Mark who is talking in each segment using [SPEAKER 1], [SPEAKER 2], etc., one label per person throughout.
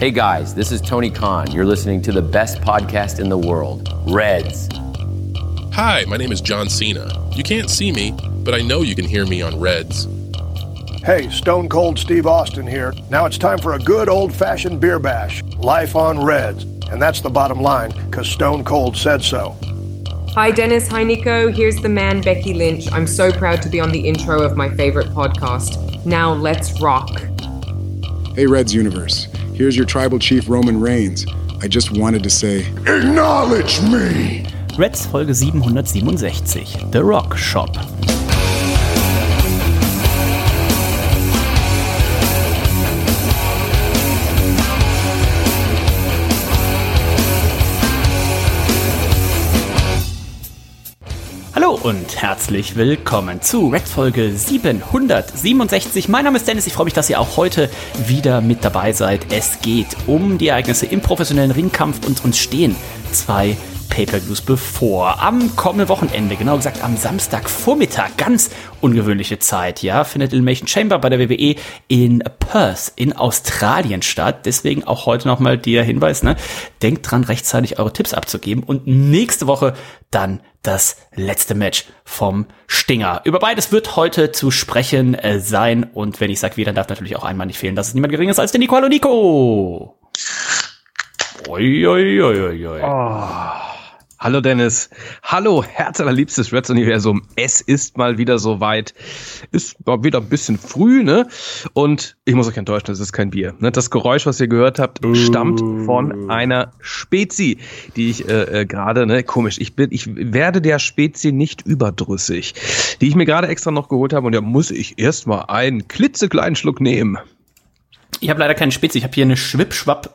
[SPEAKER 1] Hey guys, this is Tony Khan. You're listening to the best podcast in the world, Reds.
[SPEAKER 2] Hi, my name is John Cena. You can't see me, but I know you can hear me on Reds.
[SPEAKER 3] Hey, Stone Cold Steve Austin here. Now it's time for a good old fashioned beer bash. Life on Reds. And that's the bottom line, because Stone Cold said so.
[SPEAKER 4] Hi, Dennis. Hi, Nico. Here's the man, Becky Lynch. I'm so proud to be on the intro of my favorite podcast. Now, let's rock.
[SPEAKER 5] Hey, Reds Universe. Here's your tribal chief, Roman Reigns. I just wanted to say,
[SPEAKER 3] Acknowledge me!
[SPEAKER 6] Reds Folge 767, The Rock Shop. Und herzlich willkommen zu Red Folge 767. Mein Name ist Dennis, ich freue mich, dass ihr auch heute wieder mit dabei seid. Es geht um die Ereignisse im professionellen Ringkampf und uns stehen zwei Pay-per-Views bevor. Am kommenden Wochenende, genau gesagt am Samstagvormittag, ganz ungewöhnliche Zeit, ja, findet Elimination Chamber bei der WWE in Perth in Australien statt. Deswegen auch heute nochmal der Hinweis, ne, denkt dran, rechtzeitig eure Tipps abzugeben und nächste Woche dann das letzte Match vom Stinger. Über beides wird heute zu sprechen äh, sein und wenn ich sage wir, dann darf natürlich auch einmal nicht fehlen, dass es niemand geringeres als der Nico. Hallo Nico!
[SPEAKER 7] Oi, oi, oi, oi, oi. Oh. Hallo Dennis. Hallo Herz allerliebstes Reds Universum. Es ist mal wieder soweit. Ist mal wieder ein bisschen früh, ne? Und ich muss euch enttäuschen, es ist kein Bier. Ne? Das Geräusch, was ihr gehört habt, stammt von einer Spezi, die ich äh, äh, gerade, ne, komisch, ich bin, ich werde der Spezi nicht überdrüssig, die ich mir gerade extra noch geholt habe und da muss ich erstmal einen klitzekleinen Schluck nehmen.
[SPEAKER 6] Ich habe leider keinen Spezi, ich habe hier eine Schwipschwapp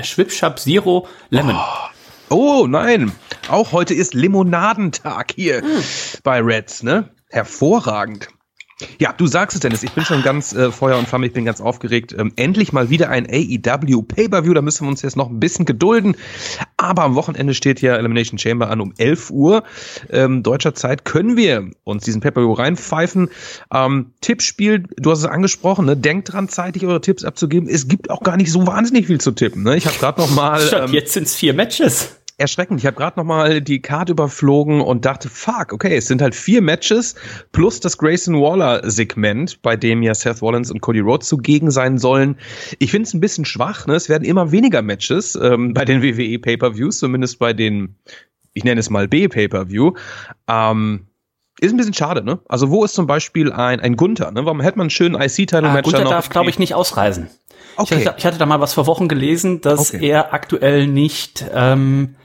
[SPEAKER 6] Schwipschwapp Zero Lemon.
[SPEAKER 7] Oh. Oh nein, auch heute ist Limonadentag hier hm. bei Reds, ne? Hervorragend. Ja, du sagst es, Dennis, ich bin schon ganz äh, Feuer und Flamme, ich bin ganz aufgeregt. Ähm, endlich mal wieder ein AEW Pay-Per-View, da müssen wir uns jetzt noch ein bisschen gedulden. Aber am Wochenende steht ja Elimination Chamber an um 11 Uhr ähm, deutscher Zeit. Können wir uns diesen Pay-Per-View reinpfeifen? Ähm, Tippspiel, du hast es angesprochen, ne? denkt dran, zeitig eure Tipps abzugeben. Es gibt auch gar nicht so wahnsinnig viel zu tippen. Ne? Ich habe gerade noch mal...
[SPEAKER 6] Ähm, jetzt sind's vier Matches
[SPEAKER 7] erschreckend. Ich habe gerade noch mal die Karte überflogen und dachte, fuck, okay, es sind halt vier Matches plus das Grayson Waller Segment, bei dem ja Seth Rollins und Cody Rhodes zugegen sein sollen. Ich finde es ein bisschen schwach. Ne? Es werden immer weniger Matches ähm, bei den WWE Pay-per-Views, zumindest bei den, ich nenne es mal B Pay-per-View. Ähm, ist ein bisschen schade, ne? Also wo ist zum Beispiel ein, ein Gunther, ne? Warum hätte man einen schönen IC-Title-Match
[SPEAKER 6] ah, Gunther darf, glaube ich, nicht ausreisen. Okay. Ich hatte, ich hatte, da mal was vor Wochen gelesen, dass okay. er aktuell nicht ähm,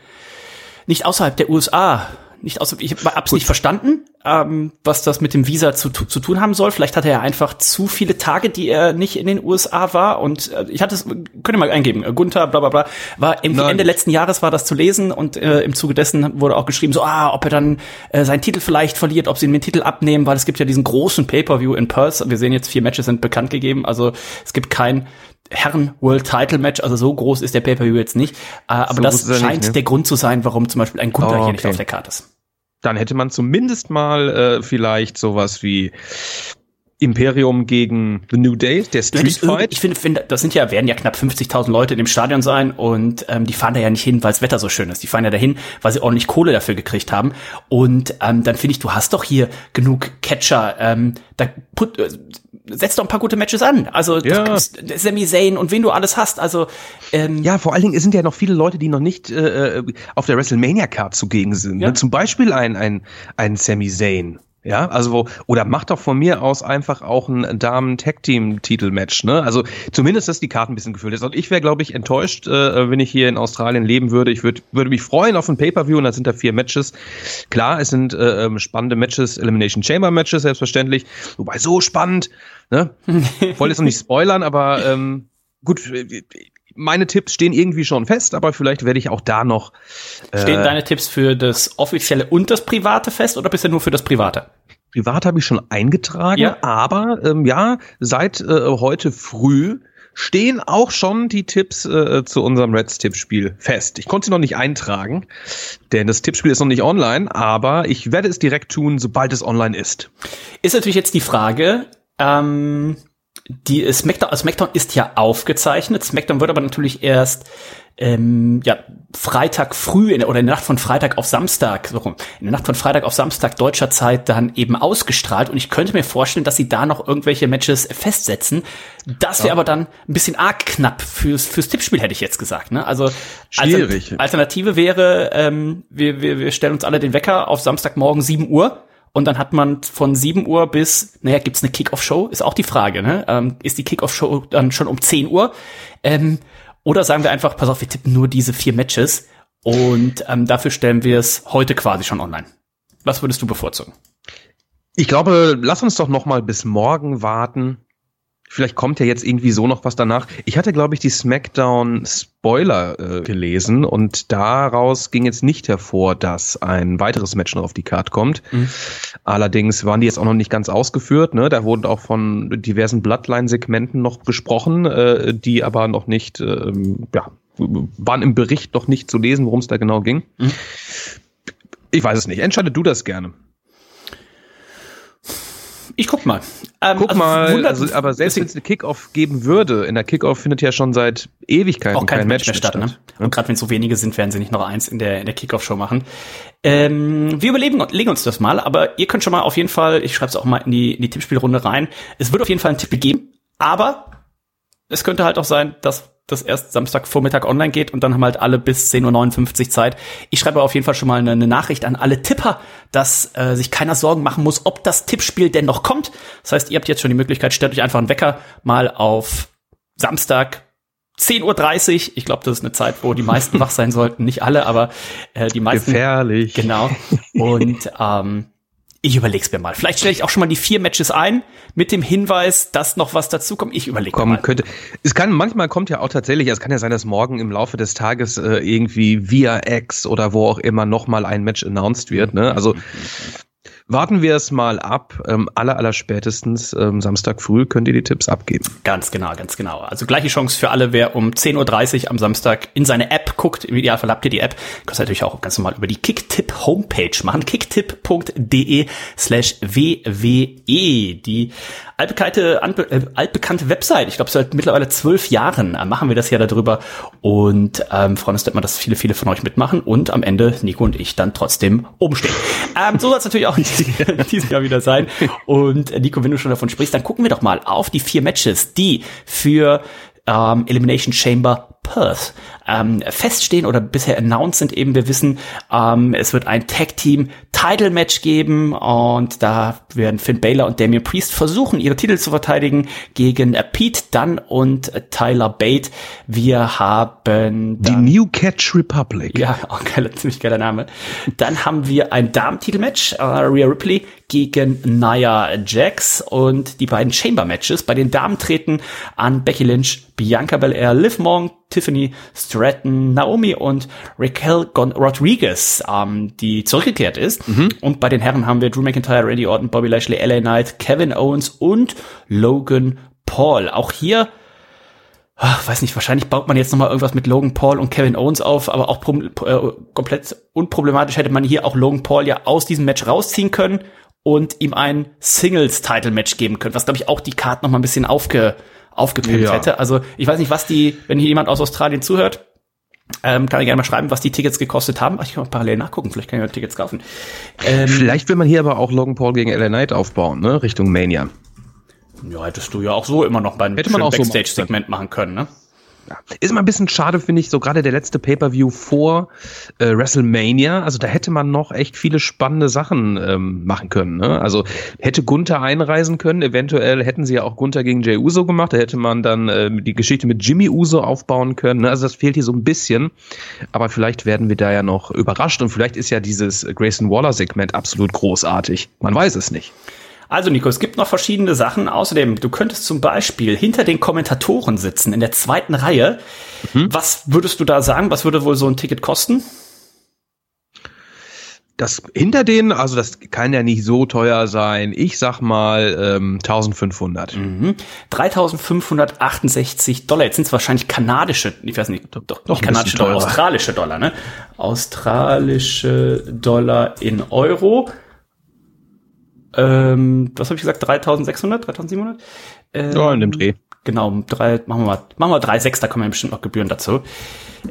[SPEAKER 6] nicht außerhalb der USA nicht aus, ich hab's nicht verstanden, ähm, was das mit dem Visa zu, zu tun haben soll. Vielleicht hatte er einfach zu viele Tage, die er nicht in den USA war. Und äh, ich hatte es, könnt ihr mal eingeben, äh, Gunther, bla bla bla, war im Ende letzten Jahres war das zu lesen und äh, im Zuge dessen wurde auch geschrieben, so, ah, ob er dann äh, seinen Titel vielleicht verliert, ob sie ihm den Titel abnehmen, weil es gibt ja diesen großen Pay-Per-View in Perth. Wir sehen jetzt, vier Matches sind bekannt gegeben, also es gibt kein Herren World Title Match, also so groß ist der Pay-Per-View jetzt nicht. Äh, aber so das scheint nicht, ne? der Grund zu sein, warum zum Beispiel ein Gunther oh, okay. hier nicht auf der Karte ist.
[SPEAKER 7] Dann hätte man zumindest mal äh, vielleicht sowas wie Imperium gegen The New Day, der Street Fight.
[SPEAKER 6] Ich finde, find, das sind ja, werden ja knapp 50.000 Leute in dem Stadion sein und ähm, die fahren da ja nicht hin, weil das Wetter so schön ist. Die fahren ja dahin, weil sie ordentlich Kohle dafür gekriegt haben. Und ähm, dann finde ich, du hast doch hier genug Catcher. Ähm, da put, äh, setz doch ein paar gute Matches an. Also ja. Sami Zayn und wen du alles hast. Also
[SPEAKER 7] ähm, ja, vor allen Dingen sind ja noch viele Leute, die noch nicht äh, äh auf der WrestleMania Card zugegen sind. Ne? Ja. Ne? Zum Beispiel ein ein ein Sami Zayn. Ja, also wo, oder macht doch von mir aus einfach auch ein Damen-Tag-Team-Titel-Match, ne? Also zumindest, dass die Karten ein bisschen gefüllt ist. Und ich wäre, glaube ich, enttäuscht, äh, wenn ich hier in Australien leben würde. Ich würd, würde mich freuen auf ein Pay-Per-View und da sind da vier Matches. Klar, es sind äh, ähm, spannende Matches, Elimination Chamber-Matches, selbstverständlich. Wobei so spannend, ne? Wollte jetzt noch nicht spoilern, aber ähm, gut, meine Tipps stehen irgendwie schon fest, aber vielleicht werde ich auch da noch.
[SPEAKER 6] Äh, Stehen deine Tipps für das offizielle und das private fest oder bist du nur für das private?
[SPEAKER 7] Privat habe ich schon eingetragen, ja. aber ähm, ja, seit äh, heute früh stehen auch schon die Tipps äh, zu unserem Reds-Tippspiel fest. Ich konnte sie noch nicht eintragen, denn das Tippspiel ist noch nicht online, aber ich werde es direkt tun, sobald es online ist.
[SPEAKER 6] Ist natürlich jetzt die Frage, ähm, die SmackDown, also SmackDown ist ja aufgezeichnet. SmackDown wird aber natürlich erst ähm, ja, Freitag früh in, oder in der Nacht von Freitag auf Samstag, so rum, in der Nacht von Freitag auf Samstag deutscher Zeit dann eben ausgestrahlt. Und ich könnte mir vorstellen, dass sie da noch irgendwelche Matches festsetzen. Das wäre ja. aber dann ein bisschen arg knapp fürs, fürs Tippspiel, hätte ich jetzt gesagt. Ne? Also
[SPEAKER 7] Schwierig.
[SPEAKER 6] Alternative wäre, ähm, wir, wir, wir stellen uns alle den Wecker auf Samstagmorgen 7 Uhr und dann hat man von 7 Uhr bis, naja, gibt's eine Kick-Off-Show? Ist auch die Frage, ne? Ähm, ist die Kick-Off-Show dann schon um 10 Uhr? Ähm, oder sagen wir einfach, pass auf, wir tippen nur diese vier Matches und ähm, dafür stellen wir es heute quasi schon online. Was würdest du bevorzugen?
[SPEAKER 7] Ich glaube, lass uns doch noch mal bis morgen warten. Vielleicht kommt ja jetzt irgendwie so noch was danach. Ich hatte, glaube ich, die SmackDown Spoiler äh, gelesen und daraus ging jetzt nicht hervor, dass ein weiteres Match noch auf die Card kommt. Mhm. Allerdings waren die jetzt auch noch nicht ganz ausgeführt. Ne? Da wurden auch von diversen Bloodline-Segmenten noch gesprochen, äh, die aber noch nicht, äh, ja, waren im Bericht noch nicht zu lesen, worum es da genau ging. Mhm. Ich weiß es nicht. Entscheide du das gerne.
[SPEAKER 6] Ich guck mal.
[SPEAKER 7] Ähm, guck also mal, also, aber selbst wenn es eine Kickoff geben würde, in der Kickoff findet ja schon seit Ewigkeiten
[SPEAKER 6] auch kein, kein Match mehr statt. statt. Ne? Und gerade wenn so wenige sind, werden sie nicht noch eins in der, in der Kickoff-Show machen. Ähm, wir überlegen legen uns das mal, aber ihr könnt schon mal auf jeden Fall, ich schreibe es auch mal in die, in die Tippspielrunde rein, es wird auf jeden Fall einen Tipp geben, aber es könnte halt auch sein, dass das erst Samstagvormittag online geht und dann haben halt alle bis 10.59 Uhr Zeit. Ich schreibe auf jeden Fall schon mal eine, eine Nachricht an alle Tipper, dass äh, sich keiner Sorgen machen muss, ob das Tippspiel denn noch kommt. Das heißt, ihr habt jetzt schon die Möglichkeit, stellt euch einfach einen Wecker mal auf Samstag 10.30 Uhr. Ich glaube, das ist eine Zeit, wo die meisten wach sein sollten. Nicht alle, aber äh, die meisten.
[SPEAKER 7] Gefährlich.
[SPEAKER 6] Genau. Und ähm, ich überleg's mir mal. Vielleicht stelle ich auch schon mal die vier Matches ein mit dem Hinweis, dass noch was dazukommt. Ich überlege
[SPEAKER 7] mir mal. Könnte. Es kann manchmal kommt ja auch tatsächlich, es kann ja sein, dass morgen im Laufe des Tages äh, irgendwie via X oder wo auch immer noch mal ein Match announced wird. Ne? Also Warten wir es mal ab. Ähm, aller, aller spätestens ähm, Samstag früh könnt ihr die Tipps abgeben.
[SPEAKER 6] Ganz genau, ganz genau. Also gleiche Chance für alle, wer um 10.30 Uhr am Samstag in seine App guckt. Im Idealfall habt ihr die App. Könnt ihr natürlich auch ganz normal über die Kicktip Homepage machen. kicktip.de slash wwe. Die altbekannte, äh, altbekannte Website. Ich glaube, seit mittlerweile zwölf Jahren äh, machen wir das ja darüber. Und ähm, freuen uns immer, dass viele, viele von euch mitmachen und am Ende Nico und ich dann trotzdem oben stehen. Ähm, so soll es natürlich auch dieses Jahr wieder sein. Und äh, Nico, wenn du schon davon sprichst, dann gucken wir doch mal auf die vier Matches, die für ähm, Elimination Chamber Perth ähm, feststehen oder bisher announced sind eben. Wir wissen, ähm, es wird ein Tag Team Title Match geben und da werden Finn Baylor und Damian Priest versuchen, ihre Titel zu verteidigen gegen äh, Pete Dunn und äh, Tyler Bate. Wir haben
[SPEAKER 7] die New Catch Republic.
[SPEAKER 6] Ja, auch geiler, ziemlich geiler Name. Dann haben wir ein Damen-Titel-Match, äh, Rhea Ripley gegen Nia Jax und die beiden Chamber-Matches. Bei den Damen treten an Becky Lynch, Bianca Belair, Liv Morgan, Tiffany Stratton, Naomi und Raquel Gon Rodriguez, ähm, die zurückgekehrt ist. Mhm. Und bei den Herren haben wir Drew McIntyre, Randy Orton, Bobby Lashley, LA Knight, Kevin Owens und Logan Paul. Auch hier ach, weiß nicht, wahrscheinlich baut man jetzt nochmal irgendwas mit Logan Paul und Kevin Owens auf, aber auch äh, komplett unproblematisch hätte man hier auch Logan Paul ja aus diesem Match rausziehen können und ihm ein Singles-Title-Match geben können, was, glaube ich, auch die Karte nochmal ein bisschen aufge aufgepimpt ja. hätte. Also ich weiß nicht, was die, wenn hier jemand aus Australien zuhört, ähm, kann ich gerne mal schreiben, was die Tickets gekostet haben. Ach, ich kann mal parallel nachgucken, vielleicht kann ich ja Tickets kaufen.
[SPEAKER 7] Ähm, vielleicht will man hier aber auch Logan Paul gegen LA Knight aufbauen, ne? Richtung Mania.
[SPEAKER 6] Ja, hättest du ja auch so immer noch beim Backstage-Segment so machen können, ne?
[SPEAKER 7] Ja. Ist immer ein bisschen schade, finde ich, so gerade der letzte Pay-Per-View vor äh, WrestleMania. Also da hätte man noch echt viele spannende Sachen ähm, machen können. Ne? Also hätte Gunther einreisen können, eventuell hätten sie ja auch Gunther gegen Jay Uso gemacht. Da hätte man dann äh, die Geschichte mit Jimmy Uso aufbauen können. Ne? Also das fehlt hier so ein bisschen. Aber vielleicht werden wir da ja noch überrascht und vielleicht ist ja dieses Grayson Waller-Segment absolut großartig. Man weiß es nicht.
[SPEAKER 6] Also Nico, es gibt noch verschiedene Sachen. Außerdem, du könntest zum Beispiel hinter den Kommentatoren sitzen, in der zweiten Reihe. Mhm. Was würdest du da sagen? Was würde wohl so ein Ticket kosten?
[SPEAKER 7] Das hinter denen, also das kann ja nicht so teuer sein. Ich sag mal ähm, 1500.
[SPEAKER 6] Mhm. 3568 Dollar. Jetzt sind es wahrscheinlich kanadische, ich weiß nicht, doch, doch nicht kanadische Dollar, australische Dollar, ne? Australische Dollar in Euro. Ähm, was habe ich gesagt? 3600, 3700? Ähm,
[SPEAKER 7] Ja, in dem Dreh.
[SPEAKER 6] Genau, drei, machen wir mal, machen wir drei sechs, da kommen ja bestimmt noch Gebühren dazu.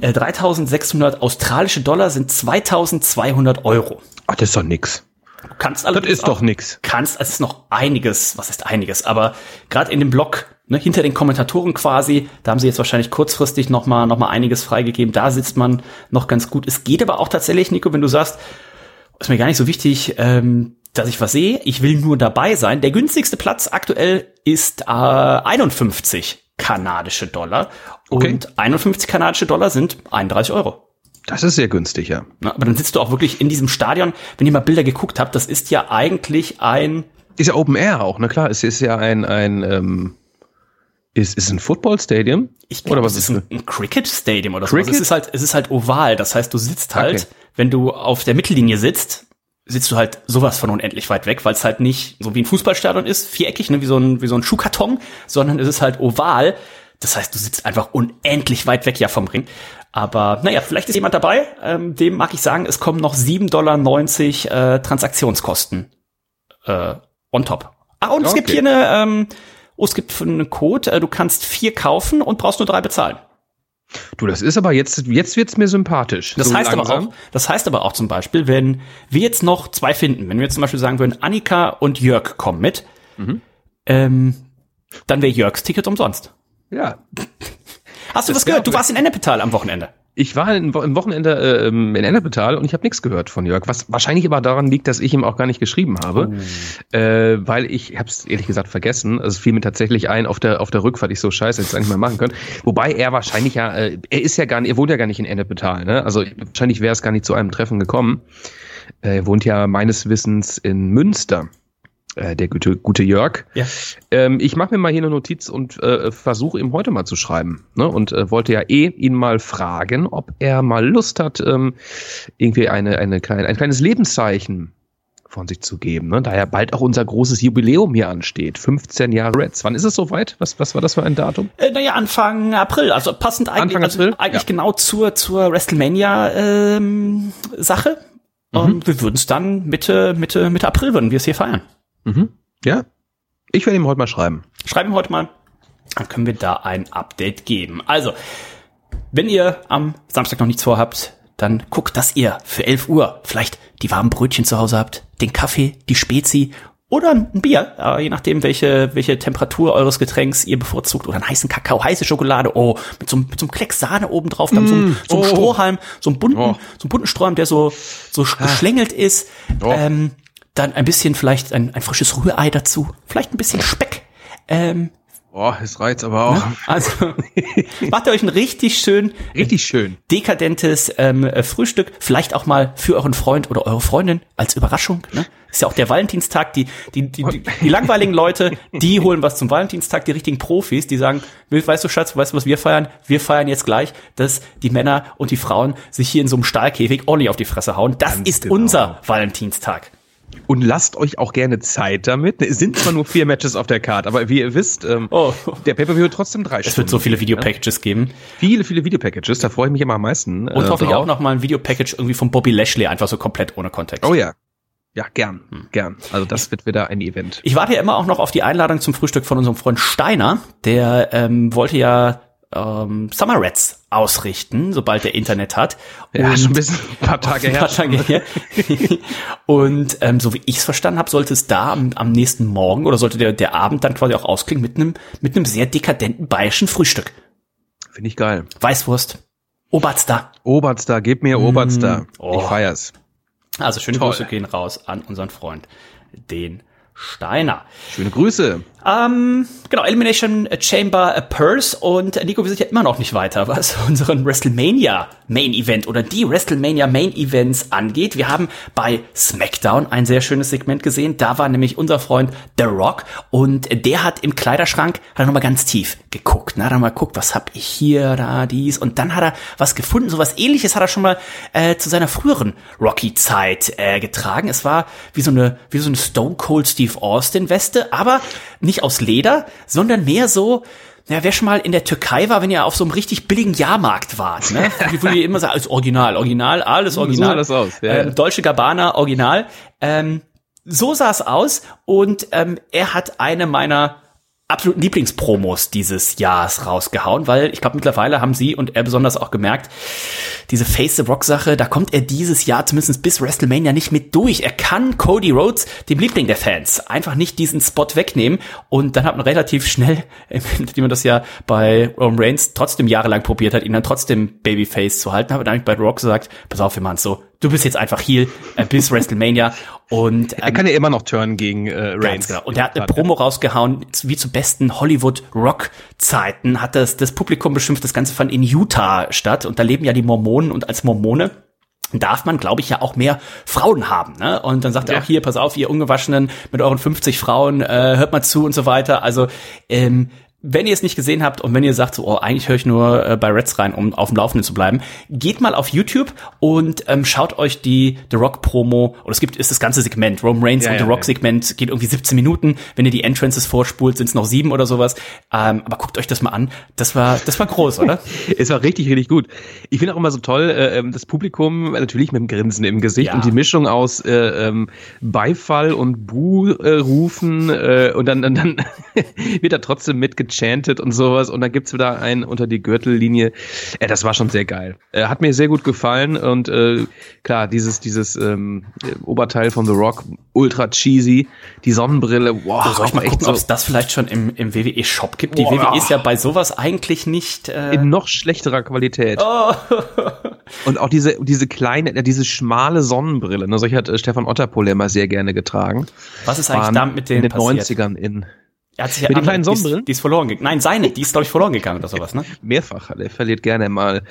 [SPEAKER 6] Äh, 3600 australische Dollar sind 2200 Euro.
[SPEAKER 7] Ach, das ist doch nix.
[SPEAKER 6] Du kannst
[SPEAKER 7] Das
[SPEAKER 6] allerdings
[SPEAKER 7] ist doch
[SPEAKER 6] auch-
[SPEAKER 7] nix.
[SPEAKER 6] kannst, es ist noch einiges, was ist einiges, aber gerade in dem Blog, ne, hinter den Kommentatoren quasi, da haben sie jetzt wahrscheinlich kurzfristig noch mal, noch mal einiges freigegeben, da sitzt man noch ganz gut. Es geht aber auch tatsächlich, Nico, wenn du sagst, ist mir gar nicht so wichtig, ähm, dass ich was sehe, ich will nur dabei sein. Der günstigste Platz aktuell ist äh, 51 kanadische Dollar
[SPEAKER 7] Okay.
[SPEAKER 6] und 51 kanadische Dollar sind 31 Euro.
[SPEAKER 7] Das ist sehr günstig, ja.
[SPEAKER 6] Ne, aber dann sitzt du auch wirklich in diesem Stadion. Wenn ihr mal Bilder geguckt habt, das ist ja eigentlich ein
[SPEAKER 7] Ist ja Open Air auch, ne klar. Es ist ja ein, ein, ähm, ist, ist ein Football Stadium?
[SPEAKER 6] Ich glaube,
[SPEAKER 7] Oder was
[SPEAKER 6] es ist ein, ein Cricket Stadium oder so.
[SPEAKER 7] Cricket?
[SPEAKER 6] Es ist halt, es ist halt oval. Das heißt, du sitzt halt,
[SPEAKER 7] Okay.
[SPEAKER 6] wenn du auf der Mittellinie sitzt, sitzt du halt sowas von unendlich weit weg, weil es halt nicht so wie ein Fußballstadion ist, viereckig, ne, wie so ein, wie so ein Schuhkarton, sondern es ist halt oval. Das heißt, du sitzt einfach unendlich weit weg ja vom Ring. Aber naja, vielleicht ist jemand dabei. Ähm, dem mag ich sagen, es kommen noch 7,90 Dollar äh, Transaktionskosten äh, on top. Ah, und es gibt
[SPEAKER 7] Okay.
[SPEAKER 6] hier eine, ähm, oh, es gibt einen Code, äh, du kannst vier kaufen und brauchst nur drei bezahlen.
[SPEAKER 7] Du, das ist aber jetzt, jetzt wird's mir sympathisch.
[SPEAKER 6] Das
[SPEAKER 7] So
[SPEAKER 6] heißt aber auch, das heißt aber auch zum Beispiel, wenn wir jetzt noch zwei finden, wenn wir jetzt zum Beispiel sagen würden, Annika und Jörg kommen mit,
[SPEAKER 7] Mhm.
[SPEAKER 6] ähm, dann wäre Jörgs Ticket umsonst.
[SPEAKER 7] Ja.
[SPEAKER 6] Hast du
[SPEAKER 7] Das
[SPEAKER 6] was gehört? Du warst in Ennepetal am Wochenende.
[SPEAKER 7] Ich war im Wo- im Wochenende äh, in Ennepetal und ich habe nichts gehört von Jörg, was wahrscheinlich aber daran liegt, dass ich ihm auch gar nicht geschrieben habe, äh, weil ich habe es ehrlich gesagt vergessen. Also es fiel mir tatsächlich ein auf der auf der Rückfahrt. Ich so scheiße, hätte ich eigentlich mal machen können. Wobei er wahrscheinlich ja, äh, er ist ja gar nicht, er wohnt ja gar nicht in Ennepetal. Ne? Also wahrscheinlich wäre es gar nicht zu einem Treffen gekommen. Äh, Er wohnt ja meines Wissens in Münster. Äh, der gute, gute Jörg.
[SPEAKER 6] Ja.
[SPEAKER 7] Ähm, ich mache mir mal hier eine Notiz und äh, versuche ihm heute mal zu schreiben. Ne? Und äh, wollte ja eh ihn mal fragen, ob er mal Lust hat, ähm, irgendwie eine, eine kleine, ein kleines Lebenszeichen von sich zu geben. Ne? Da ja bald auch unser großes Jubiläum hier ansteht. 15 Jahre Reds. Wann ist es soweit? Was, was war das für ein Datum?
[SPEAKER 6] Äh, naja, Anfang April, also passend eigentlich,
[SPEAKER 7] Anfang April?
[SPEAKER 6] Also eigentlich
[SPEAKER 7] Ja.
[SPEAKER 6] genau zur, zur WrestleMania ähm, Sache.
[SPEAKER 7] Mhm.
[SPEAKER 6] Und wir würden es dann Mitte, Mitte, Mitte April würden wir es hier feiern.
[SPEAKER 7] Mhm. Ja. Ich werde ihm heute mal schreiben.
[SPEAKER 6] Schreiben heute mal, dann können wir da ein Update geben. Also, wenn ihr am Samstag noch nichts vorhabt, dann guckt, dass ihr für 11 Uhr vielleicht die warmen Brötchen zu Hause habt, den Kaffee, die Spezi oder ein Bier, äh, je nachdem, welche, welche Temperatur eures Getränks ihr bevorzugt, oder einen heißen Kakao, heiße Schokolade, oh, mit so, einem- mit so einem Klecks Sahne oben drauf, dann so, einem- so einem
[SPEAKER 7] oh.
[SPEAKER 6] Strohhalm, so einem bunten,
[SPEAKER 7] Oh.
[SPEAKER 6] so einem bunten Strohhalm, der so, so geschlängelt ist,
[SPEAKER 7] Oh.
[SPEAKER 6] ähm, dann ein bisschen vielleicht ein, ein frisches Rührei dazu, vielleicht ein bisschen Speck, ähm,
[SPEAKER 7] Boah, es reizt aber auch.
[SPEAKER 6] also macht euch ein richtig schön
[SPEAKER 7] Richtig schön.
[SPEAKER 6] dekadentes ähm, äh, Frühstück, vielleicht auch mal für euren Freund oder eure Freundin als Überraschung. Ne? Ist ja auch der Valentinstag. Die, die, die, die, die langweiligen Leute, die holen was zum Valentinstag. Die richtigen Profis, die sagen, weißt du Schatz, weißt du, was wir feiern? Wir feiern jetzt gleich, dass die Männer und die Frauen sich hier in so einem Stahlkäfig ordentlich auf die Fresse hauen. Das
[SPEAKER 7] Ganz
[SPEAKER 6] ist
[SPEAKER 7] genau.
[SPEAKER 6] unser Valentinstag.
[SPEAKER 7] Und lasst euch auch gerne Zeit damit. Es sind zwar nur vier Matches auf der Karte, aber wie ihr wisst, ähm,
[SPEAKER 6] Oh.
[SPEAKER 7] der Pay-Per-View wird trotzdem drei
[SPEAKER 6] Es wird so viele Videopackages geben.
[SPEAKER 7] Viele, viele Videopackages, da freue ich mich immer am meisten.
[SPEAKER 6] Und
[SPEAKER 7] äh,
[SPEAKER 6] hoffentlich
[SPEAKER 7] drauf.
[SPEAKER 6] auch noch mal ein Videopackage irgendwie von Bobby Lashley, einfach so komplett ohne Kontext.
[SPEAKER 7] Oh ja. Ja, gern,
[SPEAKER 6] Hm.
[SPEAKER 7] gern. Also das wird wieder ein Event.
[SPEAKER 6] Ich warte ja immer auch noch auf die Einladung zum Frühstück von unserem Freund Steiner. Der ähm, wollte ja ähm, Summer Rats ausrichten, sobald er Internet hat.
[SPEAKER 7] Ja,
[SPEAKER 6] Und-
[SPEAKER 7] schon ein bisschen ein paar Tage her.
[SPEAKER 6] paar Tage her. Und ähm, so wie ich es verstanden habe, sollte es da am, am nächsten Morgen oder sollte der, der Abend dann quasi auch ausklingen mit einem mit einem sehr dekadenten bayerischen Frühstück.
[SPEAKER 7] Finde ich geil.
[SPEAKER 6] Weißwurst, Oberster.
[SPEAKER 7] Oberster, gib mir Oberster.
[SPEAKER 6] Oh.
[SPEAKER 7] Ich feier's.
[SPEAKER 6] Also schöne
[SPEAKER 7] Toll.
[SPEAKER 6] Grüße gehen raus an unseren Freund, den Steiner.
[SPEAKER 7] Schöne Grüße.
[SPEAKER 6] Ähm, genau, Elimination Chamber äh, Purse und Nico, wir sind ja immer noch nicht weiter, was unseren WrestleMania Main Event oder die WrestleMania Main Events angeht. Wir haben bei SmackDown ein sehr schönes Segment gesehen. Da war nämlich unser Freund The Rock und der hat im Kleiderschrank, hat er nochmal ganz tief geguckt. Ne? Hat er mal geguckt, was hab ich hier, da, dies und dann hat er was gefunden. So was ähnliches hat er schon mal äh, zu seiner früheren Rocky-Zeit äh, getragen. Es war wie so eine, wie so eine Stone Cold Steve Austin Weste, aber nicht aus Leder, sondern mehr so, ja, wer schon mal in der Türkei war, wenn ihr auf so einem richtig billigen Jahrmarkt wart, ne? Wo ihr immer sagt, alles original, original, alles original.
[SPEAKER 7] So sah das aus, ja, ja.
[SPEAKER 6] ähm, Deutsche Gabbana, original. Ähm, So sah es aus und ähm, er hat eine meiner absoluten Lieblingspromos dieses Jahres rausgehauen, weil ich glaube mittlerweile haben sie und er besonders auch gemerkt, diese Face the Rock Sache, da kommt er dieses Jahr zumindest bis WrestleMania nicht mit durch. Er kann Cody Rhodes, dem Liebling der Fans, einfach nicht diesen Spot wegnehmen und dann hat man relativ schnell, indem man das ja bei Roman Reigns trotzdem jahrelang probiert hat, ihn dann trotzdem Babyface zu halten, habe dann bei The Rock gesagt, pass auf, wir machen so, du bist jetzt einfach Heel äh, bis WrestleMania und ähm,
[SPEAKER 7] er kann ja immer noch turnen gegen äh, Reigns.
[SPEAKER 6] Genau. Und er hat eine Promo rausgehauen, wie zu besten Hollywood Rock Zeiten hat das das Publikum beschimpft, das Ganze fand in Utah statt und da leben ja die Mormonen und als Mormone darf man, glaube ich, ja auch mehr Frauen haben. Ne? Und dann sagt ja. er auch hier, pass auf, ihr Ungewaschenen mit euren 50 Frauen, äh, hört mal zu und so weiter. Also ähm, wenn ihr es nicht gesehen habt und wenn ihr sagt, so, oh, eigentlich höre ich nur äh, bei Reds rein, um auf dem Laufenden zu bleiben, geht mal auf YouTube und ähm, schaut euch die The Rock Promo, oder es gibt, ist das ganze Segment, Roman Reigns ja, und ja, The Rock Segment geht irgendwie 17 Minuten. Wenn ihr die Entrances vorspult, sind es noch sieben oder sowas. Ähm, aber guckt euch das mal an. Das war, das war groß, oder?
[SPEAKER 7] es war richtig, richtig gut. Ich finde auch immer so toll, äh, ähm, das Publikum natürlich mit dem Grinsen im Gesicht ja. und die Mischung aus äh, ähm, Beifall und Buh-Rufen äh, und dann, dann, dann wird er trotzdem mitgetragen gechantet und sowas und dann gibt's wieder einen unter die Gürtellinie. Äh, das war schon sehr geil. Äh, hat mir sehr gut gefallen und äh, klar, dieses, dieses ähm, Oberteil von The Rock, ultra cheesy, die Sonnenbrille, wow.
[SPEAKER 6] So, soll ich mal gucken, so ob es das vielleicht schon im, im WWE-Shop gibt? Die wow. WWE ist ja bei sowas eigentlich nicht...
[SPEAKER 7] Äh In noch schlechterer Qualität. Oh. und auch diese, diese kleine, äh, diese schmale Sonnenbrille, ne, solche hat äh, Stefan Otterpole immer sehr gerne getragen.
[SPEAKER 6] Was ist eigentlich damit mit den
[SPEAKER 7] in den passiert? 90ern in
[SPEAKER 6] er hat sich ja Mit den kleinen Sonnenbrillen? Die, die ist verloren gegangen. Nein, seine, die ist, glaube ich, verloren gegangen oder sowas, ne?
[SPEAKER 7] Mehrfach. Er verliert gerne mal